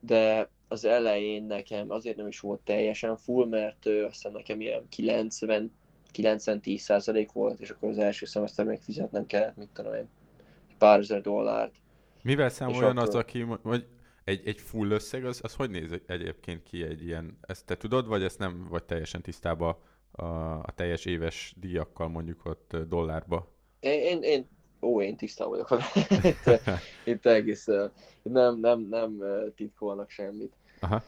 de az elején nekem azért nem is volt teljesen full, mert ö, aztán nekem ilyen 90 90-10 százalék volt, és akkor az első szemeszter még fizetnem kellett, mit tudom én, pár ezer dollárt. Mivel számoljon akkor... az, aki, vagy egy, egy full összeg, az, az hogy néz egyébként ki egy ilyen, ezt te tudod, vagy ezt nem vagy teljesen tisztában a, a teljes éves díjakkal mondjuk ott dollárba? Én, én, én ó, én tisztában vagyok. itt, [laughs] itt egész, nem, nem, nem titkolnak semmit. Aha.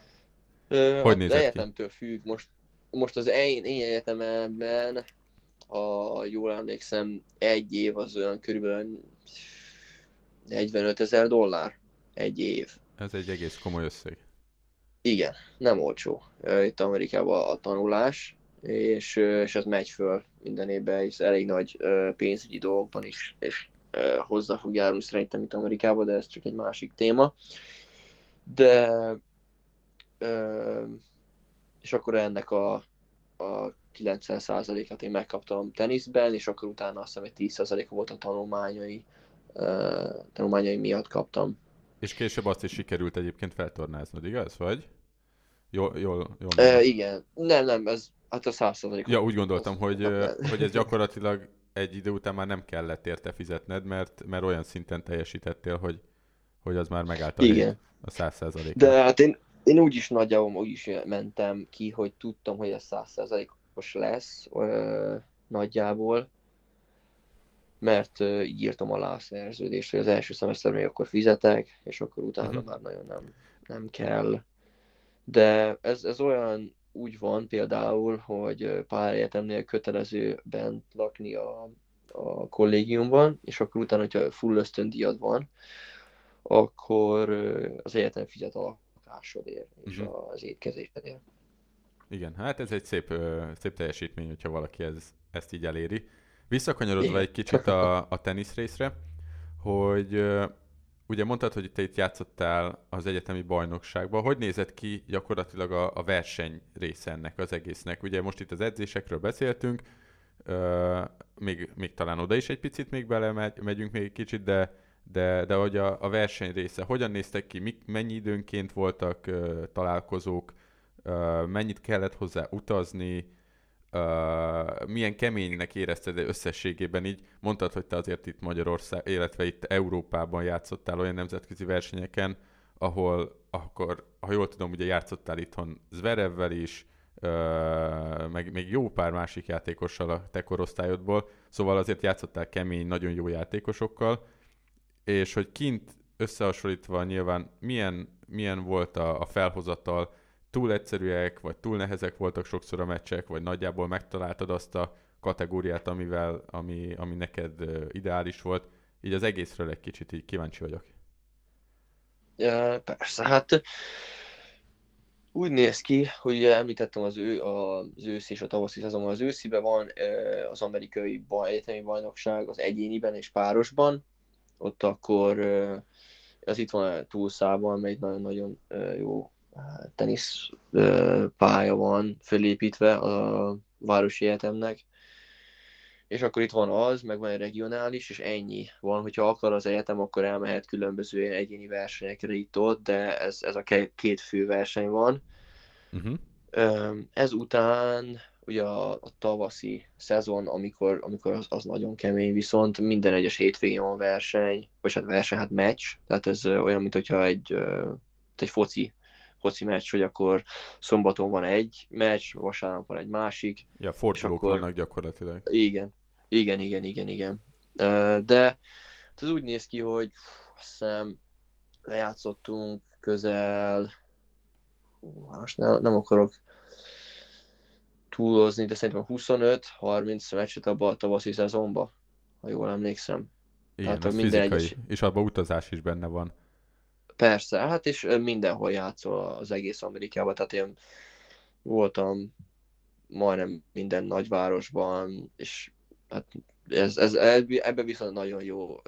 Hogy nézett egyetemtől ki? függ. Most, most az én, én egyetemben, ha jól emlékszem, egy év az olyan körülbelül 45 ezer dollár. Egy év. Ez egy egész komoly összeg. Igen, nem olcsó. Itt Amerikában a tanulás, és, és ez megy föl minden évben, és elég nagy pénzügyi dolgokban is, és hozzá fog járulni szerintem itt Amerikában, de ez csak egy másik téma. De és akkor ennek a, a 90%-at én megkaptam teniszben, és akkor utána azt hiszem, hogy 10%-a volt a tanulmányai, tanulmányai miatt kaptam és később azt is sikerült egyébként feltornáznod, igaz? Vagy? Jól, jól, jól e, igen. Nem, nem, ez hát a százszerzalék. Ja, úgy gondoltam, hogy, hogy ez [laughs] gyakorlatilag egy idő után már nem kellett érte fizetned, mert, mert olyan szinten teljesítettél, hogy, hogy az már megállt a, igen. a száz százalék. De hát én, én úgy is nagyjából úgy is mentem ki, hogy tudtam, hogy ez száz százalékos lesz ö, nagyjából, mert így írtam alá a szerződést, hogy az első szemeszter még akkor fizetek, és akkor utána uh-huh. már nagyon nem, nem kell. De ez, ez olyan úgy van például, hogy pár egyetemnél kötelező bent lakni a, a kollégiumban, és akkor utána, hogyha full ösztöndíjad van, akkor az egyetem fizet a lakásodért és uh-huh. az étkezésedért. Igen, hát ez egy szép, szép teljesítmény, hogyha valaki ez, ezt így eléri. Visszakanyarodva egy kicsit a, a tenisz részre, hogy ugye mondtad, hogy te itt játszottál az egyetemi bajnokságban. Hogy nézett ki gyakorlatilag a, a verseny része ennek az egésznek? Ugye most itt az edzésekről beszéltünk, uh, még, még talán oda is egy picit még bele megyünk még egy kicsit, de, de, de hogy a, a verseny része, hogyan néztek ki, mik, mennyi időnként voltak uh, találkozók, uh, mennyit kellett hozzá utazni, uh, milyen keménynek érezted összességében így? Mondtad, hogy te azért itt Magyarország, illetve itt Európában játszottál olyan nemzetközi versenyeken, ahol akkor, ha jól tudom, ugye játszottál itthon Zverevvel is, uh, meg még jó pár másik játékossal a te korosztályodból, szóval azért játszottál kemény, nagyon jó játékosokkal, és hogy kint összehasonlítva nyilván milyen, milyen volt a, a felhozatal, túl egyszerűek, vagy túl nehezek voltak sokszor a meccsek, vagy nagyjából megtaláltad azt a kategóriát, amivel, ami, ami neked ideális volt. Így az egészről egy kicsit így kíváncsi vagyok. Ja, persze, hát úgy néz ki, hogy említettem az, ő, az ősz és a tavaszi szezonban. Az ősziben van az amerikai baj, egyetemi bajnokság az egyéniben és párosban. Ott akkor az itt van túlszában, amely nagyon-nagyon jó tenisz pálya van fölépítve a városi egyetemnek, és akkor itt van az, meg van egy regionális, és ennyi van. Hogyha akar az egyetem, akkor elmehet különböző egyéni versenyekre itt-ott, de ez, ez a két fő verseny van. Uh-huh. Ezután ugye a, a tavaszi szezon, amikor, amikor az, az nagyon kemény, viszont minden egyes hétvégén van verseny, vagy hát verseny, hát meccs, tehát ez olyan, mint hogyha egy, egy foci foci meccs, hogy akkor szombaton van egy meccs, vasárnap van egy másik. Ja, fordulók akkor... vannak gyakorlatilag. Igen, igen, igen, igen, igen. De ez úgy néz ki, hogy azt hiszem lejátszottunk közel, most nem, nem akarok túlozni, de szerintem 25-30 meccset abban a tavaszi szezonban, ha jól emlékszem. Igen, Tehát, minden fizikai, egyes... és abban utazás is benne van. Persze, hát és mindenhol játszol az egész Amerikában, tehát én voltam majdnem minden nagyvárosban, és hát ez, ez, ebben viszont nagyon jó,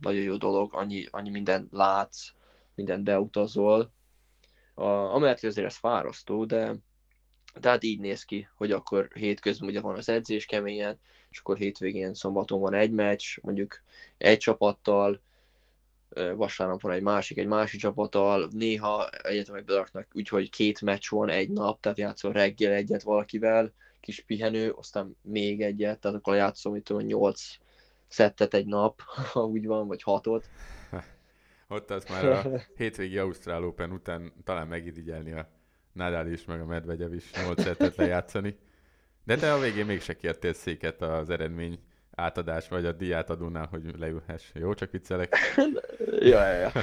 nagyon jó dolog, annyi, annyi minden látsz, mindent beutazol. A, amellett azért ez fárasztó, de, de hát így néz ki, hogy akkor hétközben ugye van az edzés keményen, és akkor hétvégén szombaton van egy meccs, mondjuk egy csapattal, vasárnap van egy másik, egy másik csapattal, néha egyetemek beraknak úgyhogy két meccs van egy nap, tehát játszol reggel egyet valakivel, kis pihenő, aztán még egyet, tehát akkor játszom, mit tudom, nyolc szettet egy nap, [laughs] ha úgy van, vagy hatot. [laughs] Ott az már a [laughs] hétvégi Ausztrál Open után talán megirigyelni a Nadal is, meg a Medvegyev is nyolc szettet lejátszani. De te a végén mégse kértél széket az eredmény átadás, vagy a diátadónál, hogy leülhess. Jó, csak viccelek. [laughs] ja, ja, ja. [laughs]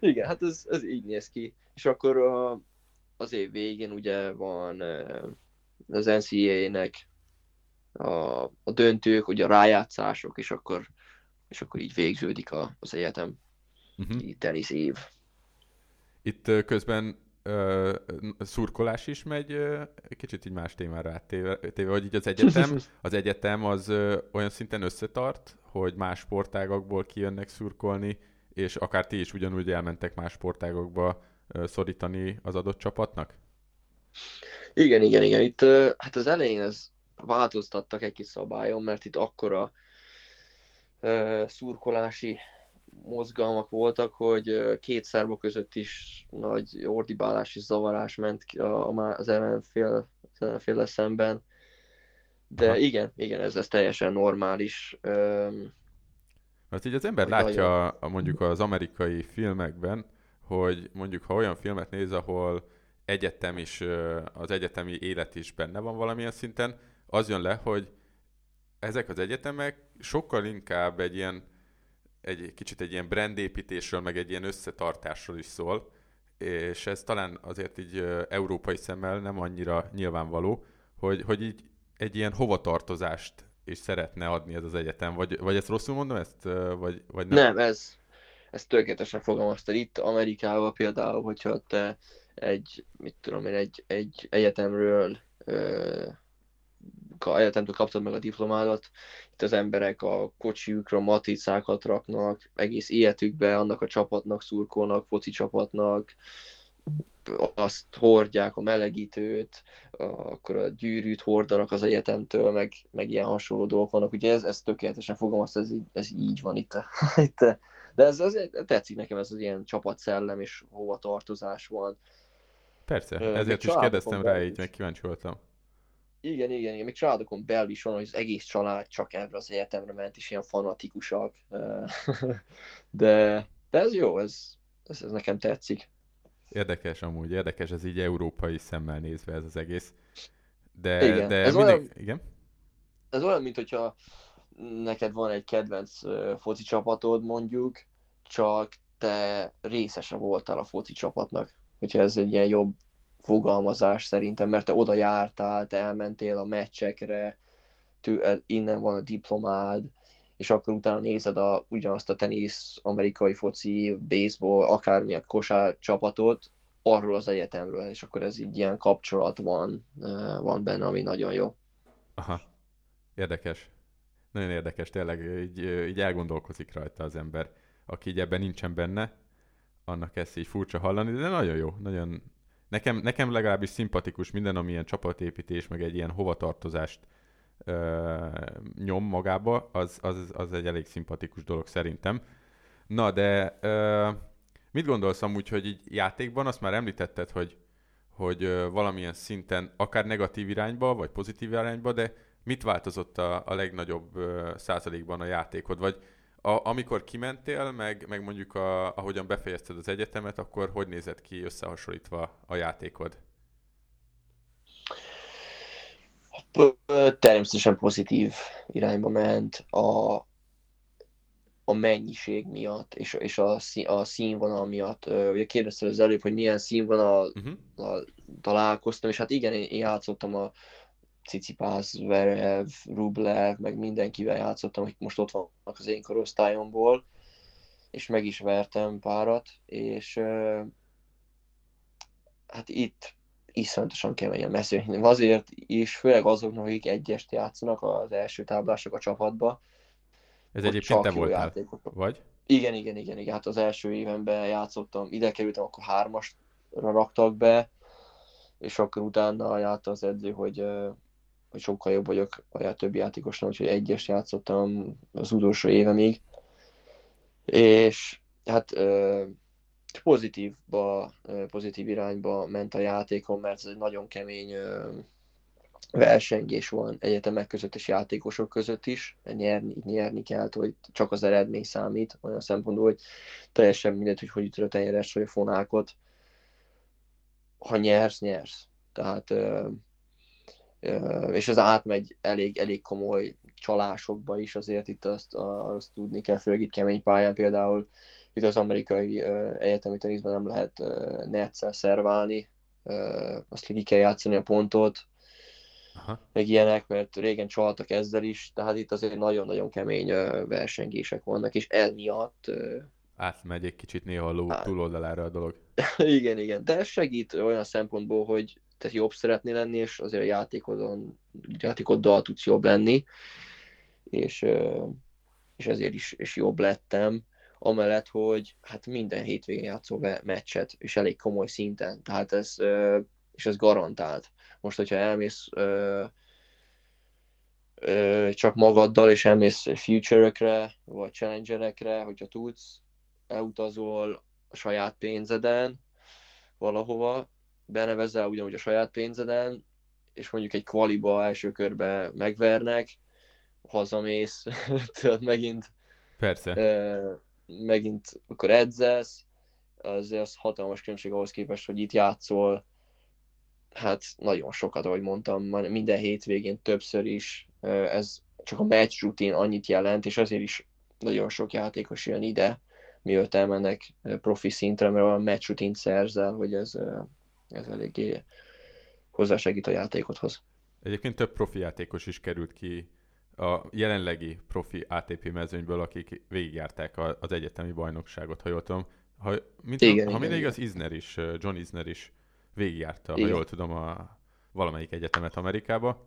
Igen, hát ez, ez így néz ki. És akkor a, az év végén ugye van az NCAA-nek a, a döntők, ugye a rájátszások, és akkor, és akkor így végződik a, az egyetem uh-huh. tenisz év. Itt közben uh, szurkolás is megy, uh, kicsit így más témára áttéve, téve, hogy így az [laughs] egyetem, az egyetem az olyan szinten összetart, hogy más sportágakból kijönnek szurkolni, és akár ti is ugyanúgy elmentek más sportágokba szorítani az adott csapatnak? Igen, igen, igen. Itt hát az elején ez változtattak egy kis szabályon, mert itt akkora uh, szurkolási mozgalmak voltak, hogy két szerba között is nagy ordibálás és zavarás ment ki az ellenfél, az ellenfél szemben. De Aha. igen, igen, ez, ez teljesen normális. Mert így az ember látja a, mondjuk az amerikai filmekben, hogy mondjuk ha olyan filmet néz, ahol egyetem is, az egyetemi élet is benne van valamilyen szinten, az jön le, hogy ezek az egyetemek sokkal inkább egy ilyen egy kicsit egy ilyen brandépítésről, meg egy ilyen összetartásról is szól, és ez talán azért így európai szemmel nem annyira nyilvánvaló, hogy, hogy így egy ilyen hovatartozást is szeretne adni ez az egyetem, vagy, vagy ezt rosszul mondom ezt, vagy, vagy nem? Nem, ez, ez tökéletesen fogalmaztad. Itt Amerikában például, hogyha te egy, mit tudom én, egy, egy egyetemről egyetemtől kaptad meg a diplomádat, itt az emberek a kocsiukra matricákat raknak, egész életükbe annak a csapatnak szurkolnak, foci csapatnak, azt hordják a melegítőt, akkor a gyűrűt hordanak az egyetemtől, meg, meg ilyen hasonló dolgok vannak. Ugye ez, ez tökéletesen fogalmaz, ez, ez így van itt. [laughs] itt de ez, ez, tetszik nekem ez az ilyen csapatszellem, és hova tartozás van. Persze, ezért is kérdeztem rá, így meg kíváncsi voltam. Igen, igen, igen, még családokon belül is van, hogy az egész család csak erre az egyetemre ment, és ilyen fanatikusak. [laughs] De, de ez jó, ez, ez, ez nekem tetszik. Érdekes amúgy, érdekes ez így európai szemmel nézve ez az egész. De, igen, de ez mindig... olyan, igen? Ez olyan, mint hogyha neked van egy kedvenc foci csapatod mondjuk, csak te részese voltál a foci csapatnak. Hogyha ez egy ilyen jobb fogalmazás szerintem, mert te oda jártál, te elmentél a meccsekre, tő, innen van a diplomád, és akkor utána nézed a, ugyanazt a tenisz, amerikai foci, baseball, akármilyen kosár csapatot, arról az egyetemről, és akkor ez így ilyen kapcsolat van, van benne, ami nagyon jó. Aha, érdekes. Nagyon érdekes, tényleg így, így elgondolkozik rajta az ember, aki így ebben nincsen benne, annak ezt így furcsa hallani, de nagyon jó, nagyon, nekem, nekem legalábbis szimpatikus minden, ami ilyen csapatépítés, meg egy ilyen hovatartozást ö, nyom magába, az, az, az egy elég szimpatikus dolog szerintem. Na, de ö, mit gondolsz amúgy, hogy így játékban, azt már említetted, hogy, hogy ö, valamilyen szinten, akár negatív irányba, vagy pozitív irányba, de mit változott a, a legnagyobb ö, százalékban a játékod? Vagy a, amikor kimentél, meg, meg mondjuk a, ahogyan befejezted az egyetemet, akkor hogy nézett ki összehasonlítva a játékod? Természetesen pozitív irányba ment. A, a mennyiség miatt, és, és a, szín, a színvonal miatt. Ugye kérdezted az előbb, hogy milyen színvonal uh-huh. találkoztam, és hát igen, én, én játszottam a Cicipász, Verev, Rublev, meg mindenkivel játszottam, akik most ott vannak az én korosztályomból, és meg is vertem párat, és hát itt iszonyatosan keményen mezőny. Azért is, főleg azoknak, akik egyest játszanak az első táblások a csapatba. Ez egyébként te voltál, játékok. vagy? Igen, igen, igen, igen. Hát az első évenben játszottam, ide kerültem, akkor hármasra raktak be, és akkor utána ajánlta az edző, hogy, hogy sokkal jobb vagyok a többi játékosnak, úgyhogy egyes játszottam az utolsó évemig. És hát pozitívba, pozitív irányba ment a játékom, mert ez egy nagyon kemény versengés van egyetemek között és játékosok között is. Nyerni, nyerni kell, hogy csak az eredmény számít, olyan szempontból, hogy teljesen mindegy, hogy hogy ütöd a tenyeres vagy a fonákot. Ha nyersz, nyersz. Tehát és ez átmegy elég, elég komoly csalásokba is, azért itt azt, azt tudni kell, főleg itt kemény pályán például itt az amerikai egyetemi teniszben nem lehet netszel szerválni, azt ki kell játszani a pontot, Aha. meg ilyenek, mert régen csaltak ezzel is, tehát itt azért nagyon-nagyon kemény versengések vannak, és ez miatt átmegy egy kicsit néha a ló, túloldalára a dolog. [laughs] igen, igen, de ez segít olyan szempontból, hogy te jobb szeretnél lenni, és azért a játékodon, játékoddal tudsz jobb lenni, és, és ezért is, is jobb lettem. Amellett, hogy hát minden hétvégén játszol be meccset, és elég komoly szinten, tehát ez, és ez garantált. Most, hogyha elmész csak magaddal, és elmész future-ökre, vagy challengerekre, hogyha tudsz, elutazol a saját pénzeden valahova, benevezel ugyanúgy a saját pénzeden, és mondjuk egy kvaliba első körbe megvernek, hazamész, [laughs] tudod, megint Persze. megint akkor edzesz, azért az hatalmas különbség ahhoz képest, hogy itt játszol, hát nagyon sokat, ahogy mondtam, minden hétvégén többször is, ez csak a match rutin annyit jelent, és azért is nagyon sok játékos jön ide, mielőtt elmennek profi szintre, mert a match rutin szerzel, hogy ez, ez eléggé hozzásegít a játékodhoz. Egyébként több profi játékos is került ki a jelenlegi profi ATP mezőnyből, akik végigjárták az egyetemi bajnokságot, ha jól tudom. Ha, mint, igen, ha, ha minden igaz, Isner is, John Isner is végigjárta, igen. ha jól tudom, a valamelyik egyetemet Amerikába,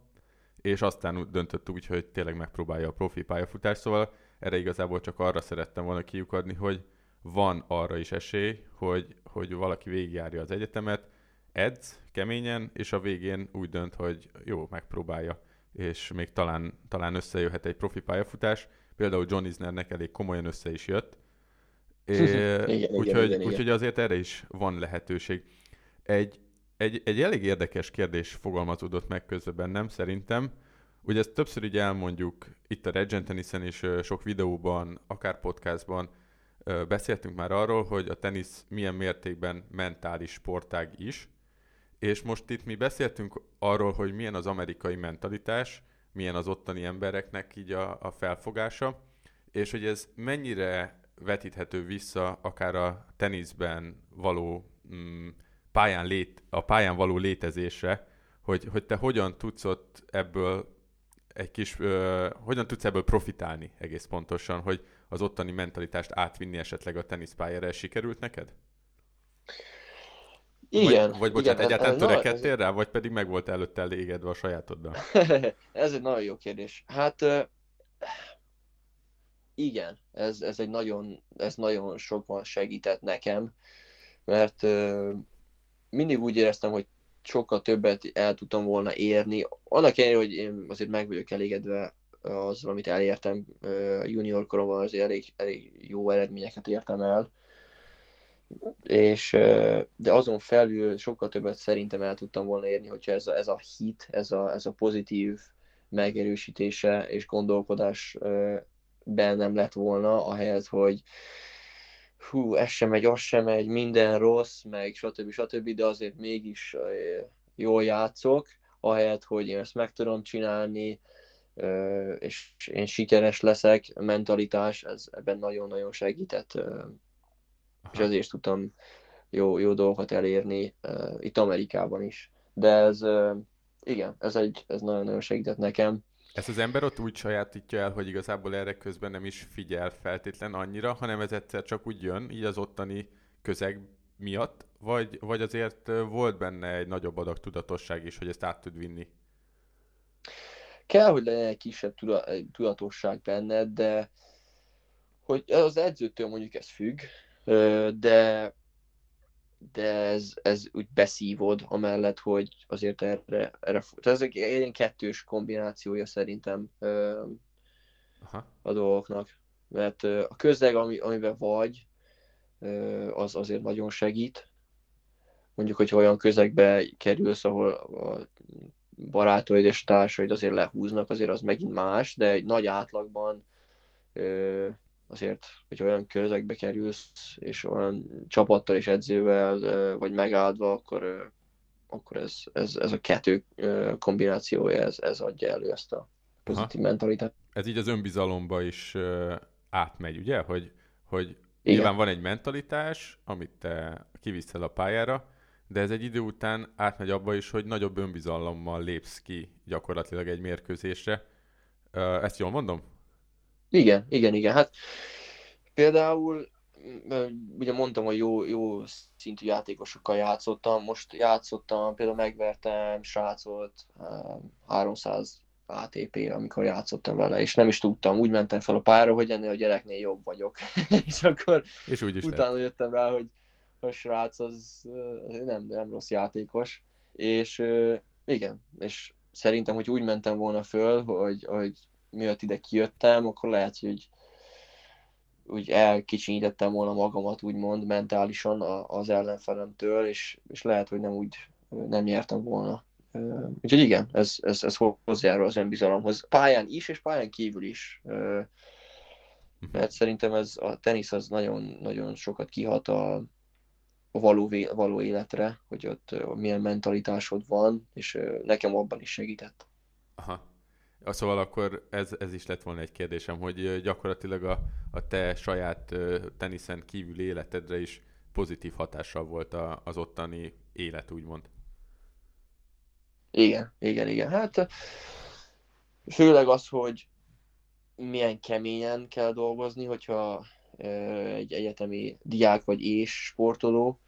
és aztán döntött úgy, hogy tényleg megpróbálja a profi pályafutást, szóval erre igazából csak arra szerettem volna kiukadni, hogy van arra is esély, hogy, hogy valaki végigjárja az egyetemet, edz keményen, és a végén úgy dönt, hogy jó, megpróbálja és még talán, talán összejöhet egy profi pályafutás. Például John Isnernek elég komolyan össze is jött. [laughs] úgyhogy, úgyhogy azért erre is van lehetőség. Egy, egy, egy elég érdekes kérdés fogalmazódott meg közben bennem, szerintem. Ugye ezt többször így elmondjuk itt a Regent Tennisen is sok videóban, akár podcastban, beszéltünk már arról, hogy a tenisz milyen mértékben mentális sportág is, és most itt mi beszéltünk arról, hogy milyen az amerikai mentalitás, milyen az ottani embereknek így a, a felfogása, és hogy ez mennyire vetíthető vissza akár a teniszben való mm, pályán lét, a pályán való létezésre, hogy, hogy te hogyan tudsz ott ebből egy kis, ö, hogyan tudsz ebből profitálni egész pontosan, hogy az ottani mentalitást átvinni esetleg a teniszpályára, sikerült neked? Igen. Vagy, vagy bocsánat, igen, egyáltalán törekedtél ez... rá, vagy pedig meg volt előtte elégedve a sajátoddal? [laughs] ez egy nagyon jó kérdés. Hát igen, ez, ez egy nagyon, ez nagyon sokan segített nekem, mert mindig úgy éreztem, hogy sokkal többet el tudtam volna érni. Annak ellenére, hogy én azért meg vagyok elégedve azzal, amit elértem junior koromban, azért elég, elég jó eredményeket értem el, és, de azon felül sokkal többet szerintem el tudtam volna érni, hogyha ez a, ez a hit, ez a, ez a pozitív megerősítése és gondolkodás bennem lett volna, ahelyett, hogy hú, ez sem megy, az sem megy, minden rossz, meg stb. stb., de azért mégis jól játszok, ahelyett, hogy én ezt meg tudom csinálni, és én sikeres leszek, mentalitás, ez ebben nagyon-nagyon segített, Aha. és ezért tudtam jó, jó dolgokat elérni itt Amerikában is. De ez, igen, ez, egy, ez nagyon-nagyon segített nekem. Ezt az ember ott úgy sajátítja el, hogy igazából erre közben nem is figyel feltétlen annyira, hanem ez egyszer csak úgy jön, így az ottani közeg miatt, vagy, vagy azért volt benne egy nagyobb adag tudatosság is, hogy ezt át tud vinni? Kell, hogy legyen egy kisebb tudatosság benne, de hogy az edzőtől mondjuk ez függ, de de ez, ez úgy beszívod, amellett, hogy azért erre, erre ez egy ilyen kettős kombinációja szerintem Aha. a dolgoknak. Mert a közeg, ami, amiben vagy, az azért nagyon segít. Mondjuk, hogy olyan közegbe kerülsz, ahol a barátaid és társaid azért lehúznak, azért az megint más, de egy nagy átlagban azért, hogy olyan közegbe kerülsz, és olyan csapattal és edzővel vagy megáldva, akkor, akkor ez, ez, ez a kettő kombinációja, ez, ez adja elő ezt a pozitív Aha. mentalitást. Ez így az önbizalomba is átmegy, ugye? Hogy, hogy Igen. nyilván van egy mentalitás, amit te kiviszel a pályára, de ez egy idő után átmegy abba is, hogy nagyobb önbizalommal lépsz ki gyakorlatilag egy mérkőzésre. Ezt jól mondom? Igen, igen, igen. Hát például ugye mondtam, hogy jó, jó szintű játékosokkal játszottam, most játszottam, például megvertem srácot 300 ATP, amikor játszottam vele, és nem is tudtam, úgy mentem fel a pályára, hogy ennél a gyereknél jobb vagyok. [laughs] és akkor és úgy is utána lehet. jöttem rá, hogy a srác az nem, nem rossz játékos, és igen, és szerintem, hogy úgy mentem volna föl, hogy, hogy miatt ide kijöttem, akkor lehet, hogy úgy elkicsinyítettem volna magamat, úgymond mentálisan az ellenfelemtől, és, és lehet, hogy nem úgy nem nyertem volna. Úgyhogy igen, ez, ez, ez hozzájárul az önbizalomhoz. Pályán is, és pályán kívül is. Mert szerintem ez a tenisz az nagyon, nagyon sokat kihat a, a való, való életre, hogy ott milyen mentalitásod van, és nekem abban is segített. Aha. Szóval akkor ez, ez is lett volna egy kérdésem, hogy gyakorlatilag a, a te saját teniszen kívüli életedre is pozitív hatással volt a, az ottani élet, úgymond. Igen, igen, igen. Hát főleg az, hogy milyen keményen kell dolgozni, hogyha egy egyetemi diák vagy és sportoló,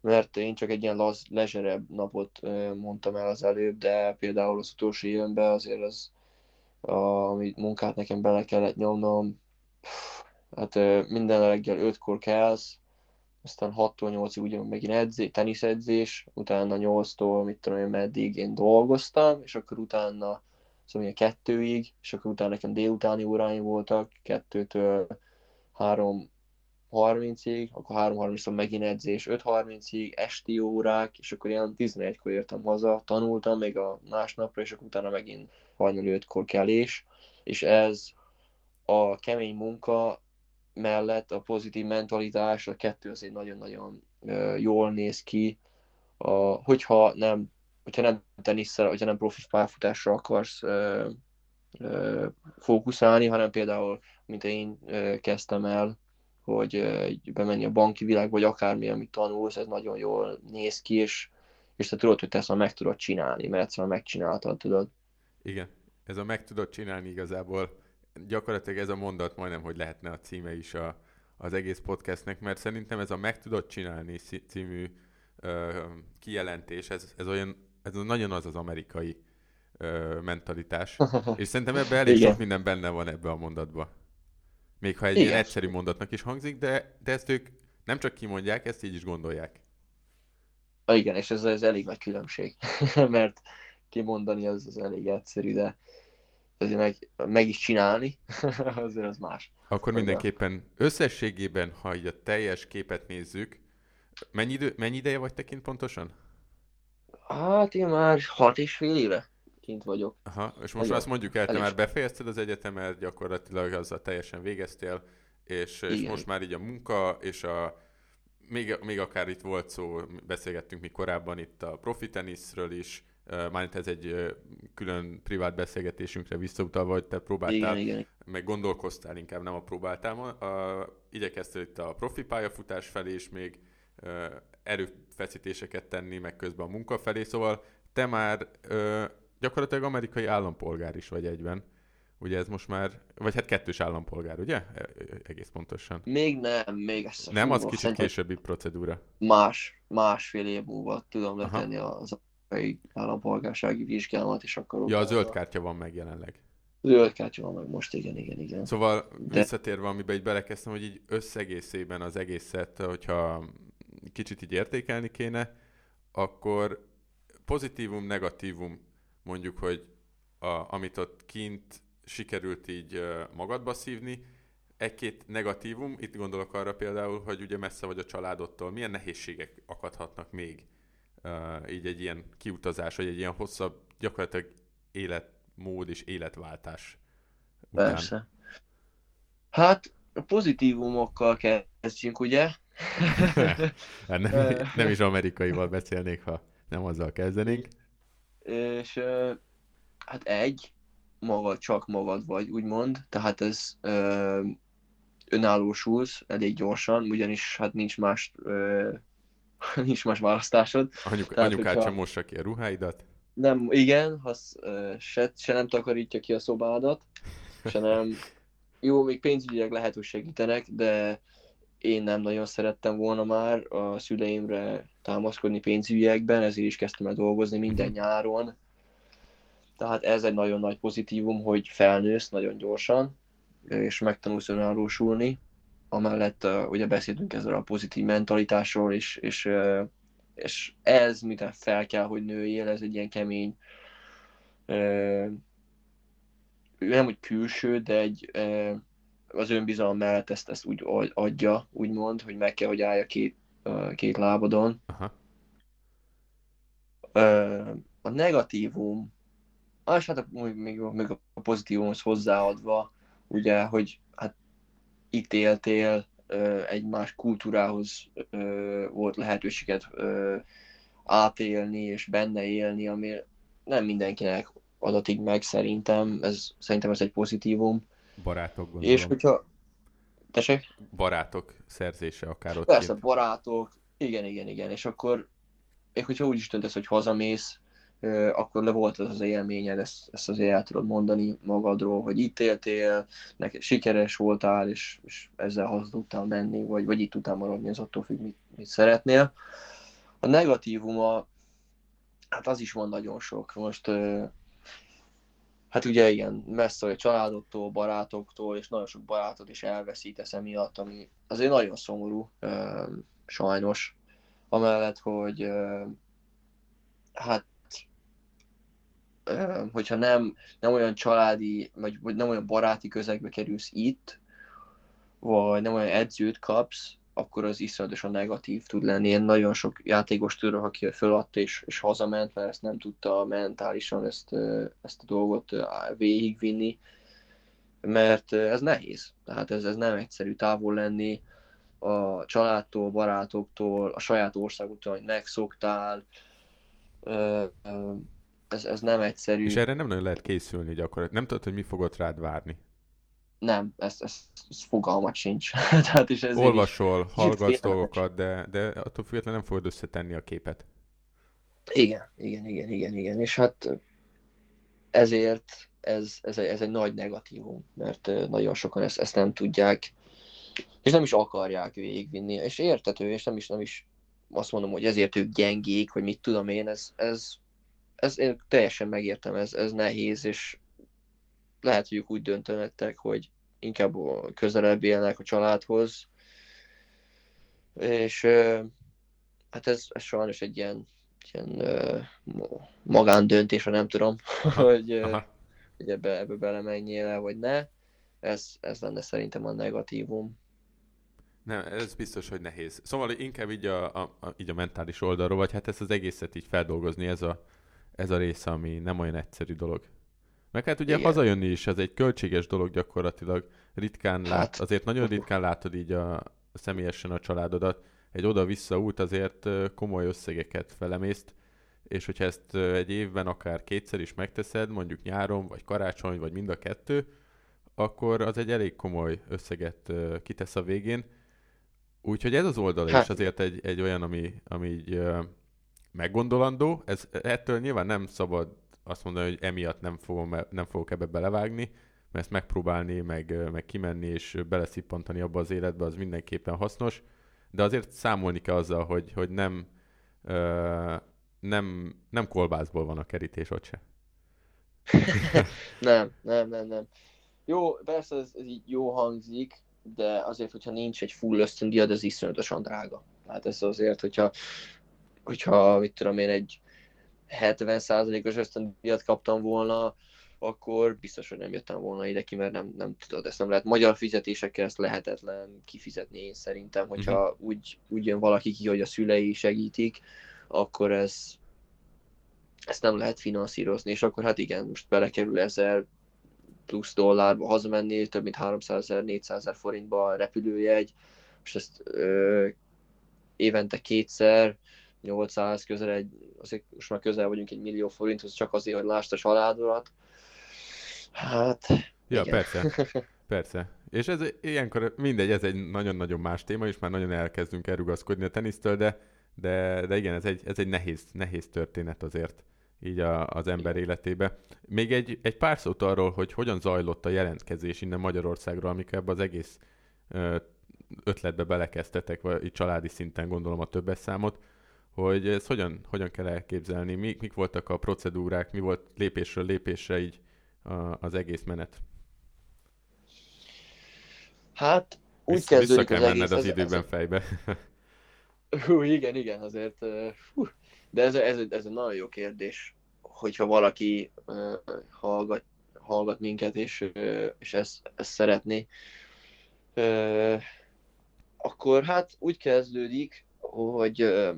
mert én csak egy ilyen laz, lezserebb napot mondtam el az előbb, de például az utolsó évemben azért az ami munkát nekem bele kellett nyomnom. Hát minden reggel 5-kor kelsz, aztán 6-tól 8-ig ugye megint edzés, teniszedzés, utána 8-tól, mit tudom én, meddig én dolgoztam, és akkor utána szóval kettőig, és akkor utána nekem délutáni óráim voltak, kettőtől 3.30-ig, akkor 3.30-tól megint edzés, 5.30-ig, esti órák, és akkor ilyen 11-kor értem haza, tanultam még a másnapra, és akkor utána megint hajnali ötkor kelés, és ez a kemény munka mellett a pozitív mentalitás, a kettő azért nagyon-nagyon jól néz ki, a, hogyha nem hogyha nem tenisszel, hogyha nem profi pályafutásra akarsz ö, ö, fókuszálni, hanem például, mint én ö, kezdtem el, hogy ö, bemenni a banki világba, vagy akármi, amit tanulsz, ez nagyon jól néz ki, és, és te tudod, hogy te ezt meg tudod csinálni, mert egyszerűen megcsináltad, tudod. Igen, ez a meg tudod csinálni igazából, gyakorlatilag ez a mondat majdnem, hogy lehetne a címe is a, az egész podcastnek, mert szerintem ez a meg tudod csinálni című ö, kijelentés, ez, ez olyan, ez nagyon az az amerikai ö, mentalitás, [laughs] és szerintem ebben elég Igen. sok minden benne van ebbe a mondatba. Még ha egy Igen. ilyen egyszerű mondatnak is hangzik, de, de ezt ők nem csak kimondják, ezt így is gondolják. Igen, és ez, ez elég nagy különbség, [laughs] mert kimondani az, az elég egyszerű, de azért meg, meg is csinálni, [laughs] azért az más. Akkor mindenképpen összességében, ha így a teljes képet nézzük, mennyi, idő, mennyi ideje vagy tekint pontosan? Hát én már hat és fél éve kint vagyok. Aha, és most azt mondjuk el, te már befejezted az egyetemet, gyakorlatilag azzal teljesen végeztél, és, és most már így a munka, és a még, még akár itt volt szó, beszélgettünk mi korábban itt a profi teniszről is, mármint ez egy külön privát beszélgetésünkre visszautalva, hogy te próbáltál, Igen, igen. meg gondolkoztál inkább, nem a próbáltál. A, igyekeztél itt a profi pályafutás felé is még erőfeszítéseket tenni, meg közben a munka felé, szóval te már ö, gyakorlatilag amerikai állampolgár is vagy egyben. Ugye ez most már, vagy hát kettős állampolgár, ugye? E, egész pontosan. Még nem, még ezt Nem, az kicsit későbbi procedúra. Más, másfél év múlva tudom letenni az amerikai állampolgársági vizsgálat, és akkor... Ja, a zöld kártya van meg jelenleg. Zöld kártya van meg most, igen, igen, igen. Szóval De... visszatérve, amiben így belekezdtem, hogy így összegészében az egészet, hogyha kicsit így értékelni kéne, akkor pozitívum, negatívum mondjuk, hogy a, amit ott kint sikerült így magadba szívni, egy-két negatívum, itt gondolok arra például, hogy ugye messze vagy a családodtól, milyen nehézségek akadhatnak még uh, így egy ilyen kiutazás, vagy egy ilyen hosszabb, gyakorlatilag életmód és életváltás után. Persze. Hát pozitívumokkal kezdjünk, ugye? [laughs] hát nem, nem is amerikaival beszélnék, ha nem azzal kezdenénk. És hát egy, magad, csak magad vagy, úgymond, tehát ez ö, önállósulsz elég gyorsan, ugyanis hát nincs más, ö, [laughs] nincs más választásod. Anyuk, tehát, anyukád hogyha... sem mossa ki a ruháidat? Nem, igen, az, se, se nem takarítja ki a szobádat, se nem, jó, még pénzügyileg lehet, hogy segítenek, de én nem nagyon szerettem volna már a szüleimre támaszkodni pénzügyekben, ezért is kezdtem el dolgozni minden mhm. nyáron. Tehát ez egy nagyon nagy pozitívum, hogy felnősz nagyon gyorsan, és megtanulsz önállósulni. Amellett uh, ugye beszéltünk ezzel a pozitív mentalitásról, és, és, uh, és ez, miten fel kell, hogy nőjél, ez egy ilyen kemény, uh, nem hogy külső, de egy az önbizalom mellett ezt, ezt úgy adja, úgymond, hogy meg kell, hogy állja két, két lábadon. Aha. A negatívum, és hát még, még a pozitívumhoz hozzáadva, ugye, hogy hát itt éltél, egy más kultúrához volt lehetőséget átélni és benne élni, ami nem mindenkinek adatik meg szerintem, ez, szerintem ez egy pozitívum. Barátok gondolom. És hogyha... Tessék? Barátok szerzése akár ott. Persze, kép. barátok. Igen, igen, igen. És akkor, és hogyha úgy is döntesz, hogy hazamész, akkor le volt az az élményed, ezt, ezt azért el tudod mondani magadról, hogy itt éltél, neked sikeres voltál, és, és ezzel haza tudtál menni, vagy, vagy itt tudtál maradni, az attól függ, mit, mit szeretnél. A negatívuma, hát az is van nagyon sok. Most hát ugye igen, messze a családodtól, barátoktól, és nagyon sok barátod is elveszítesz emiatt, ami azért nagyon szomorú, sajnos. Amellett, hogy hát hogyha nem, nem olyan családi, vagy, vagy nem olyan baráti közegbe kerülsz itt, vagy nem olyan edzőt kapsz, akkor az iszonyatosan negatív tud lenni. Én nagyon sok játékos tudok, aki föladta és, és hazament, mert ezt nem tudta mentálisan ezt, ezt a dolgot végigvinni, mert ez nehéz. Tehát ez, ez nem egyszerű távol lenni a családtól, barátoktól, a saját országútól, hogy megszoktál. Ez, ez nem egyszerű. És erre nem nagyon lehet készülni gyakorlatilag. Nem tudod, hogy mi fogod rád várni. Nem, ez, ez, ez fogalmat sincs. [laughs] Tehát is ez Olvasol, hallgatsz dolgokat, de, de attól függetlenül nem fogod összetenni a képet. Igen, igen, igen, igen, igen. És hát ezért ez, ez, egy, ez egy nagy negatívum, mert nagyon sokan ezt, ezt nem tudják, és nem is akarják végigvinni, és értető, és nem is, nem is azt mondom, hogy ezért ők gyengék, vagy mit tudom én, ez, ez, ez én teljesen megértem, ez, ez nehéz, és lehet, hogy úgy döntöttek, hogy inkább közelebb élnek a családhoz, és hát ez, ez sajnos egy ilyen, ilyen magándöntés, ha nem tudom, [laughs] hogy, hogy ebbe, ebbe belemenjél el, vagy ne. Ez, ez lenne szerintem a negatívum. Nem, ez biztos, hogy nehéz. Szóval inkább így a, a, a, így a mentális oldalról, vagy hát ezt az egészet így feldolgozni, ez a, ez a része, ami nem olyan egyszerű dolog. Meg hát ugye Igen. hazajönni is, ez egy költséges dolog gyakorlatilag. Ritkán hát. lát, azért nagyon ritkán látod így a, személyesen a családodat. Egy oda-vissza út azért komoly összegeket felemészt, és hogyha ezt egy évben akár kétszer is megteszed, mondjuk nyáron, vagy karácsony, vagy mind a kettő, akkor az egy elég komoly összeget kitesz a végén. Úgyhogy ez az oldal hát. is azért egy, egy olyan, ami, ami így meggondolandó. Ez, ettől nyilván nem szabad azt mondani, hogy emiatt nem, fogom, nem fogok ebbe belevágni, mert ezt megpróbálni, meg, meg kimenni és beleszippantani abba az életbe, az mindenképpen hasznos, de azért számolni kell azzal, hogy, hogy nem, nem, nem kolbászból van a kerítés ott se. [laughs] nem, nem, nem, nem. Jó, persze ez, ez így jó hangzik, de azért, hogyha nincs egy full ösztöndíjad, ez iszonyatosan drága. Hát ez azért, hogyha, hogyha mit tudom én, egy 70%-os ösztöndíjat kaptam volna, akkor biztos, hogy nem jöttem volna ide ki, mert nem, nem tudod, ezt nem lehet. Magyar fizetésekkel ezt lehetetlen kifizetni én szerintem, hogyha uh-huh. úgy, úgy jön valaki ki, hogy a szülei segítik, akkor ez, ezt nem lehet finanszírozni, és akkor hát igen, most belekerül ezer plusz dollárba hazamenni, több mint 300 ezer, 400 ezer forintba a repülőjegy, és ezt ö, évente kétszer, 800 közel egy, azért most már közel vagyunk egy millió forinthoz, csak azért, hogy lásd a családodat. Hát, Ja, igen. persze. [laughs] Persze. És ez ilyenkor mindegy, ez egy nagyon-nagyon más téma, és már nagyon elkezdünk elrugaszkodni a tenisztől, de, de, de igen, ez egy, ez egy nehéz, nehéz történet azért így a, az ember életébe. Még egy, egy pár szót arról, hogy hogyan zajlott a jelentkezés innen Magyarországról, amikor ebbe az egész ötletbe belekezdtetek, vagy így családi szinten gondolom a többes számot, hogy ez hogyan, hogyan kell elképzelni, mik, mik voltak a procedúrák, mi volt lépésről lépésre így a, az egész menet? Hát úgy Vissz, kezdődik vissza kell az egész, az időben ez, fejbe. Hú, igen, igen, azért. Hú, de ez, ez, ez egy nagyon jó kérdés, hogyha valaki uh, hallgat, hallgat minket, és, uh, és ezt, ezt szeretné, uh, akkor hát úgy kezdődik, hogy uh,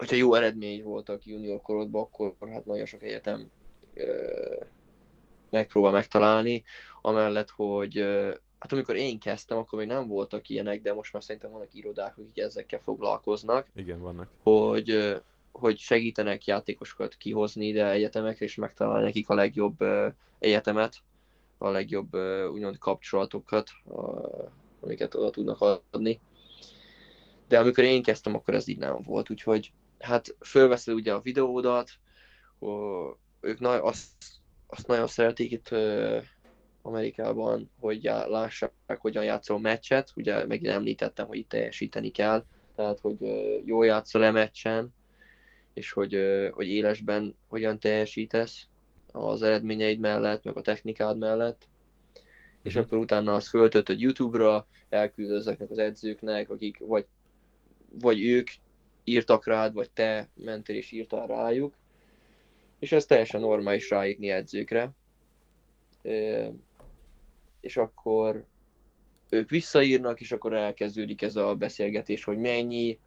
hogyha jó eredmény voltak junior korodban, akkor hát nagyon sok egyetem megpróbál megtalálni, amellett, hogy hát amikor én kezdtem, akkor még nem voltak ilyenek, de most már szerintem vannak irodák, akik ezekkel foglalkoznak. Igen, vannak. Hogy, hogy segítenek játékosokat kihozni ide egyetemekre, és megtalálni nekik a legjobb egyetemet, a legjobb úgymond kapcsolatokat, amiket oda tudnak adni. De amikor én kezdtem, akkor ez így nem volt, úgyhogy hát fölveszed ugye a videódat, ők na- azt, azt nagyon szeretik itt Amerikában, hogy lássák, hogyan játszol meccset. Ugye megint említettem, hogy itt teljesíteni kell, tehát hogy jól játszol a meccsen, és hogy, hogy élesben hogyan teljesítesz az eredményeid mellett, meg a technikád mellett. És mm-hmm. akkor utána azt föltöltöd YouTube-ra, elküldöd ezeknek az edzőknek, akik vagy, vagy ők írtak rád, vagy te mentél és írtál rájuk. És ez teljesen normális ráírni edzőkre és akkor ők visszaírnak, és akkor elkezdődik ez a beszélgetés, hogy mennyi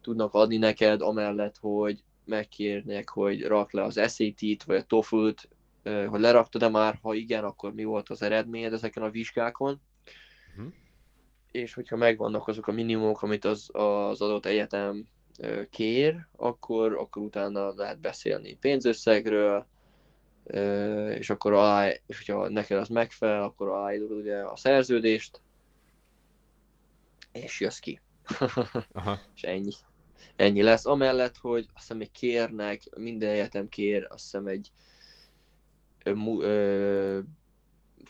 tudnak adni neked, amellett, hogy megkérnek, hogy rak le az SAT-t, vagy a TOEFL-t, hogy leraktad-e már, ha igen, akkor mi volt az eredményed ezeken a vizsgákon. Uh-huh. És hogyha megvannak azok a minimumok, amit az, az adott egyetem kér, akkor, akkor utána lehet beszélni pénzösszegről, és akkor alá, és hogyha neked az megfelel, akkor aláírod ugye a szerződést, és jössz ki. [laughs] Aha. és ennyi. Ennyi lesz. Amellett, hogy azt hiszem, hogy kérnek, minden egyetem kér, azt hiszem egy ö, ö,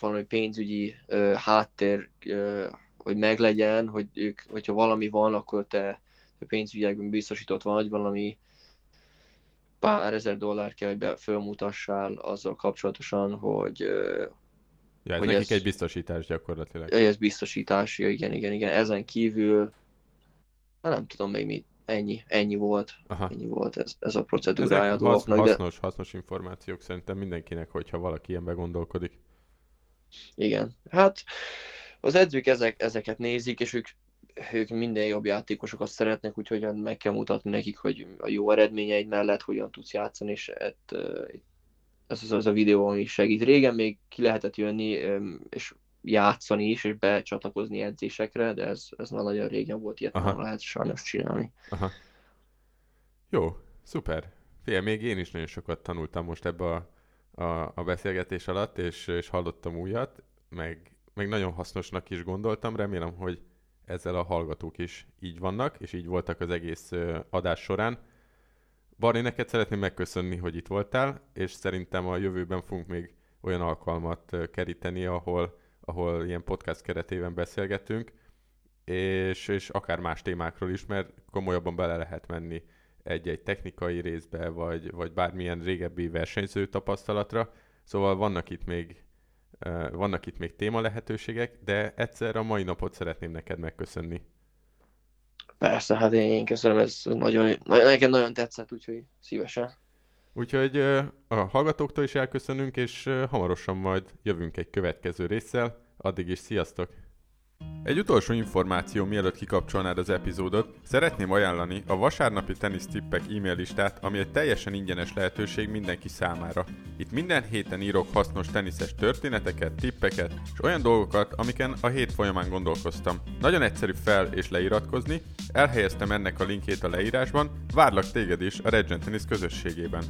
valami pénzügyi ö, háttér, ö, hogy meglegyen, hogy ők, hogyha valami van, akkor te pénzügyekben biztosított vagy, valami pár ezer dollár kell, hogy fölmutassál azzal kapcsolatosan, hogy Ja, ez hogy nekik ez, egy biztosítás gyakorlatilag. Ez biztosítás, ja, igen, igen, igen. Ezen kívül, hát nem tudom még mi, ennyi, ennyi volt. Aha. Ennyi volt ez, ez a procedúrája a dolgoknak. Hasznos, de... hasznos információk szerintem mindenkinek, hogyha valaki ilyenbe gondolkodik. Igen, hát az edzők ezek, ezeket nézik, és ők ők minden jobb játékosokat szeretnek, úgyhogy meg kell mutatni nekik, hogy a jó eredményeid mellett hogyan tudsz játszani, és ett, ez az, az a videó, ami segít. Régen még ki lehetett jönni, és játszani is, és becsatlakozni edzésekre, de ez, ez már nagyon régen volt, ilyet Aha. nem lehet sajnos csinálni. Aha. Jó, szuper. Fél, még én is nagyon sokat tanultam most ebbe a, a, a beszélgetés alatt, és, és hallottam újat, meg, meg nagyon hasznosnak is gondoltam. Remélem, hogy ezzel a hallgatók is így vannak, és így voltak az egész adás során. Barni, neked szeretném megköszönni, hogy itt voltál, és szerintem a jövőben fogunk még olyan alkalmat keríteni, ahol, ahol ilyen podcast keretében beszélgetünk, és, és akár más témákról is, mert komolyabban bele lehet menni egy-egy technikai részbe, vagy, vagy bármilyen régebbi versenyző tapasztalatra. Szóval vannak itt még vannak itt még téma lehetőségek, de egyszer a mai napot szeretném neked megköszönni. Persze, hát én köszönöm, ez nagyon, nagyon, nekem nagyon tetszett, úgyhogy szívesen. Úgyhogy a hallgatóktól is elköszönünk, és hamarosan majd jövünk egy következő résszel. Addig is sziasztok! Egy utolsó információ, mielőtt kikapcsolnád az epizódot, szeretném ajánlani a vasárnapi tenisztippek e-mail listát, ami egy teljesen ingyenes lehetőség mindenki számára. Itt minden héten írok hasznos teniszes történeteket, tippeket és olyan dolgokat, amiken a hét folyamán gondolkoztam. Nagyon egyszerű fel és leiratkozni, elhelyeztem ennek a linkjét a leírásban, várlak téged is a Regent Tennis közösségében.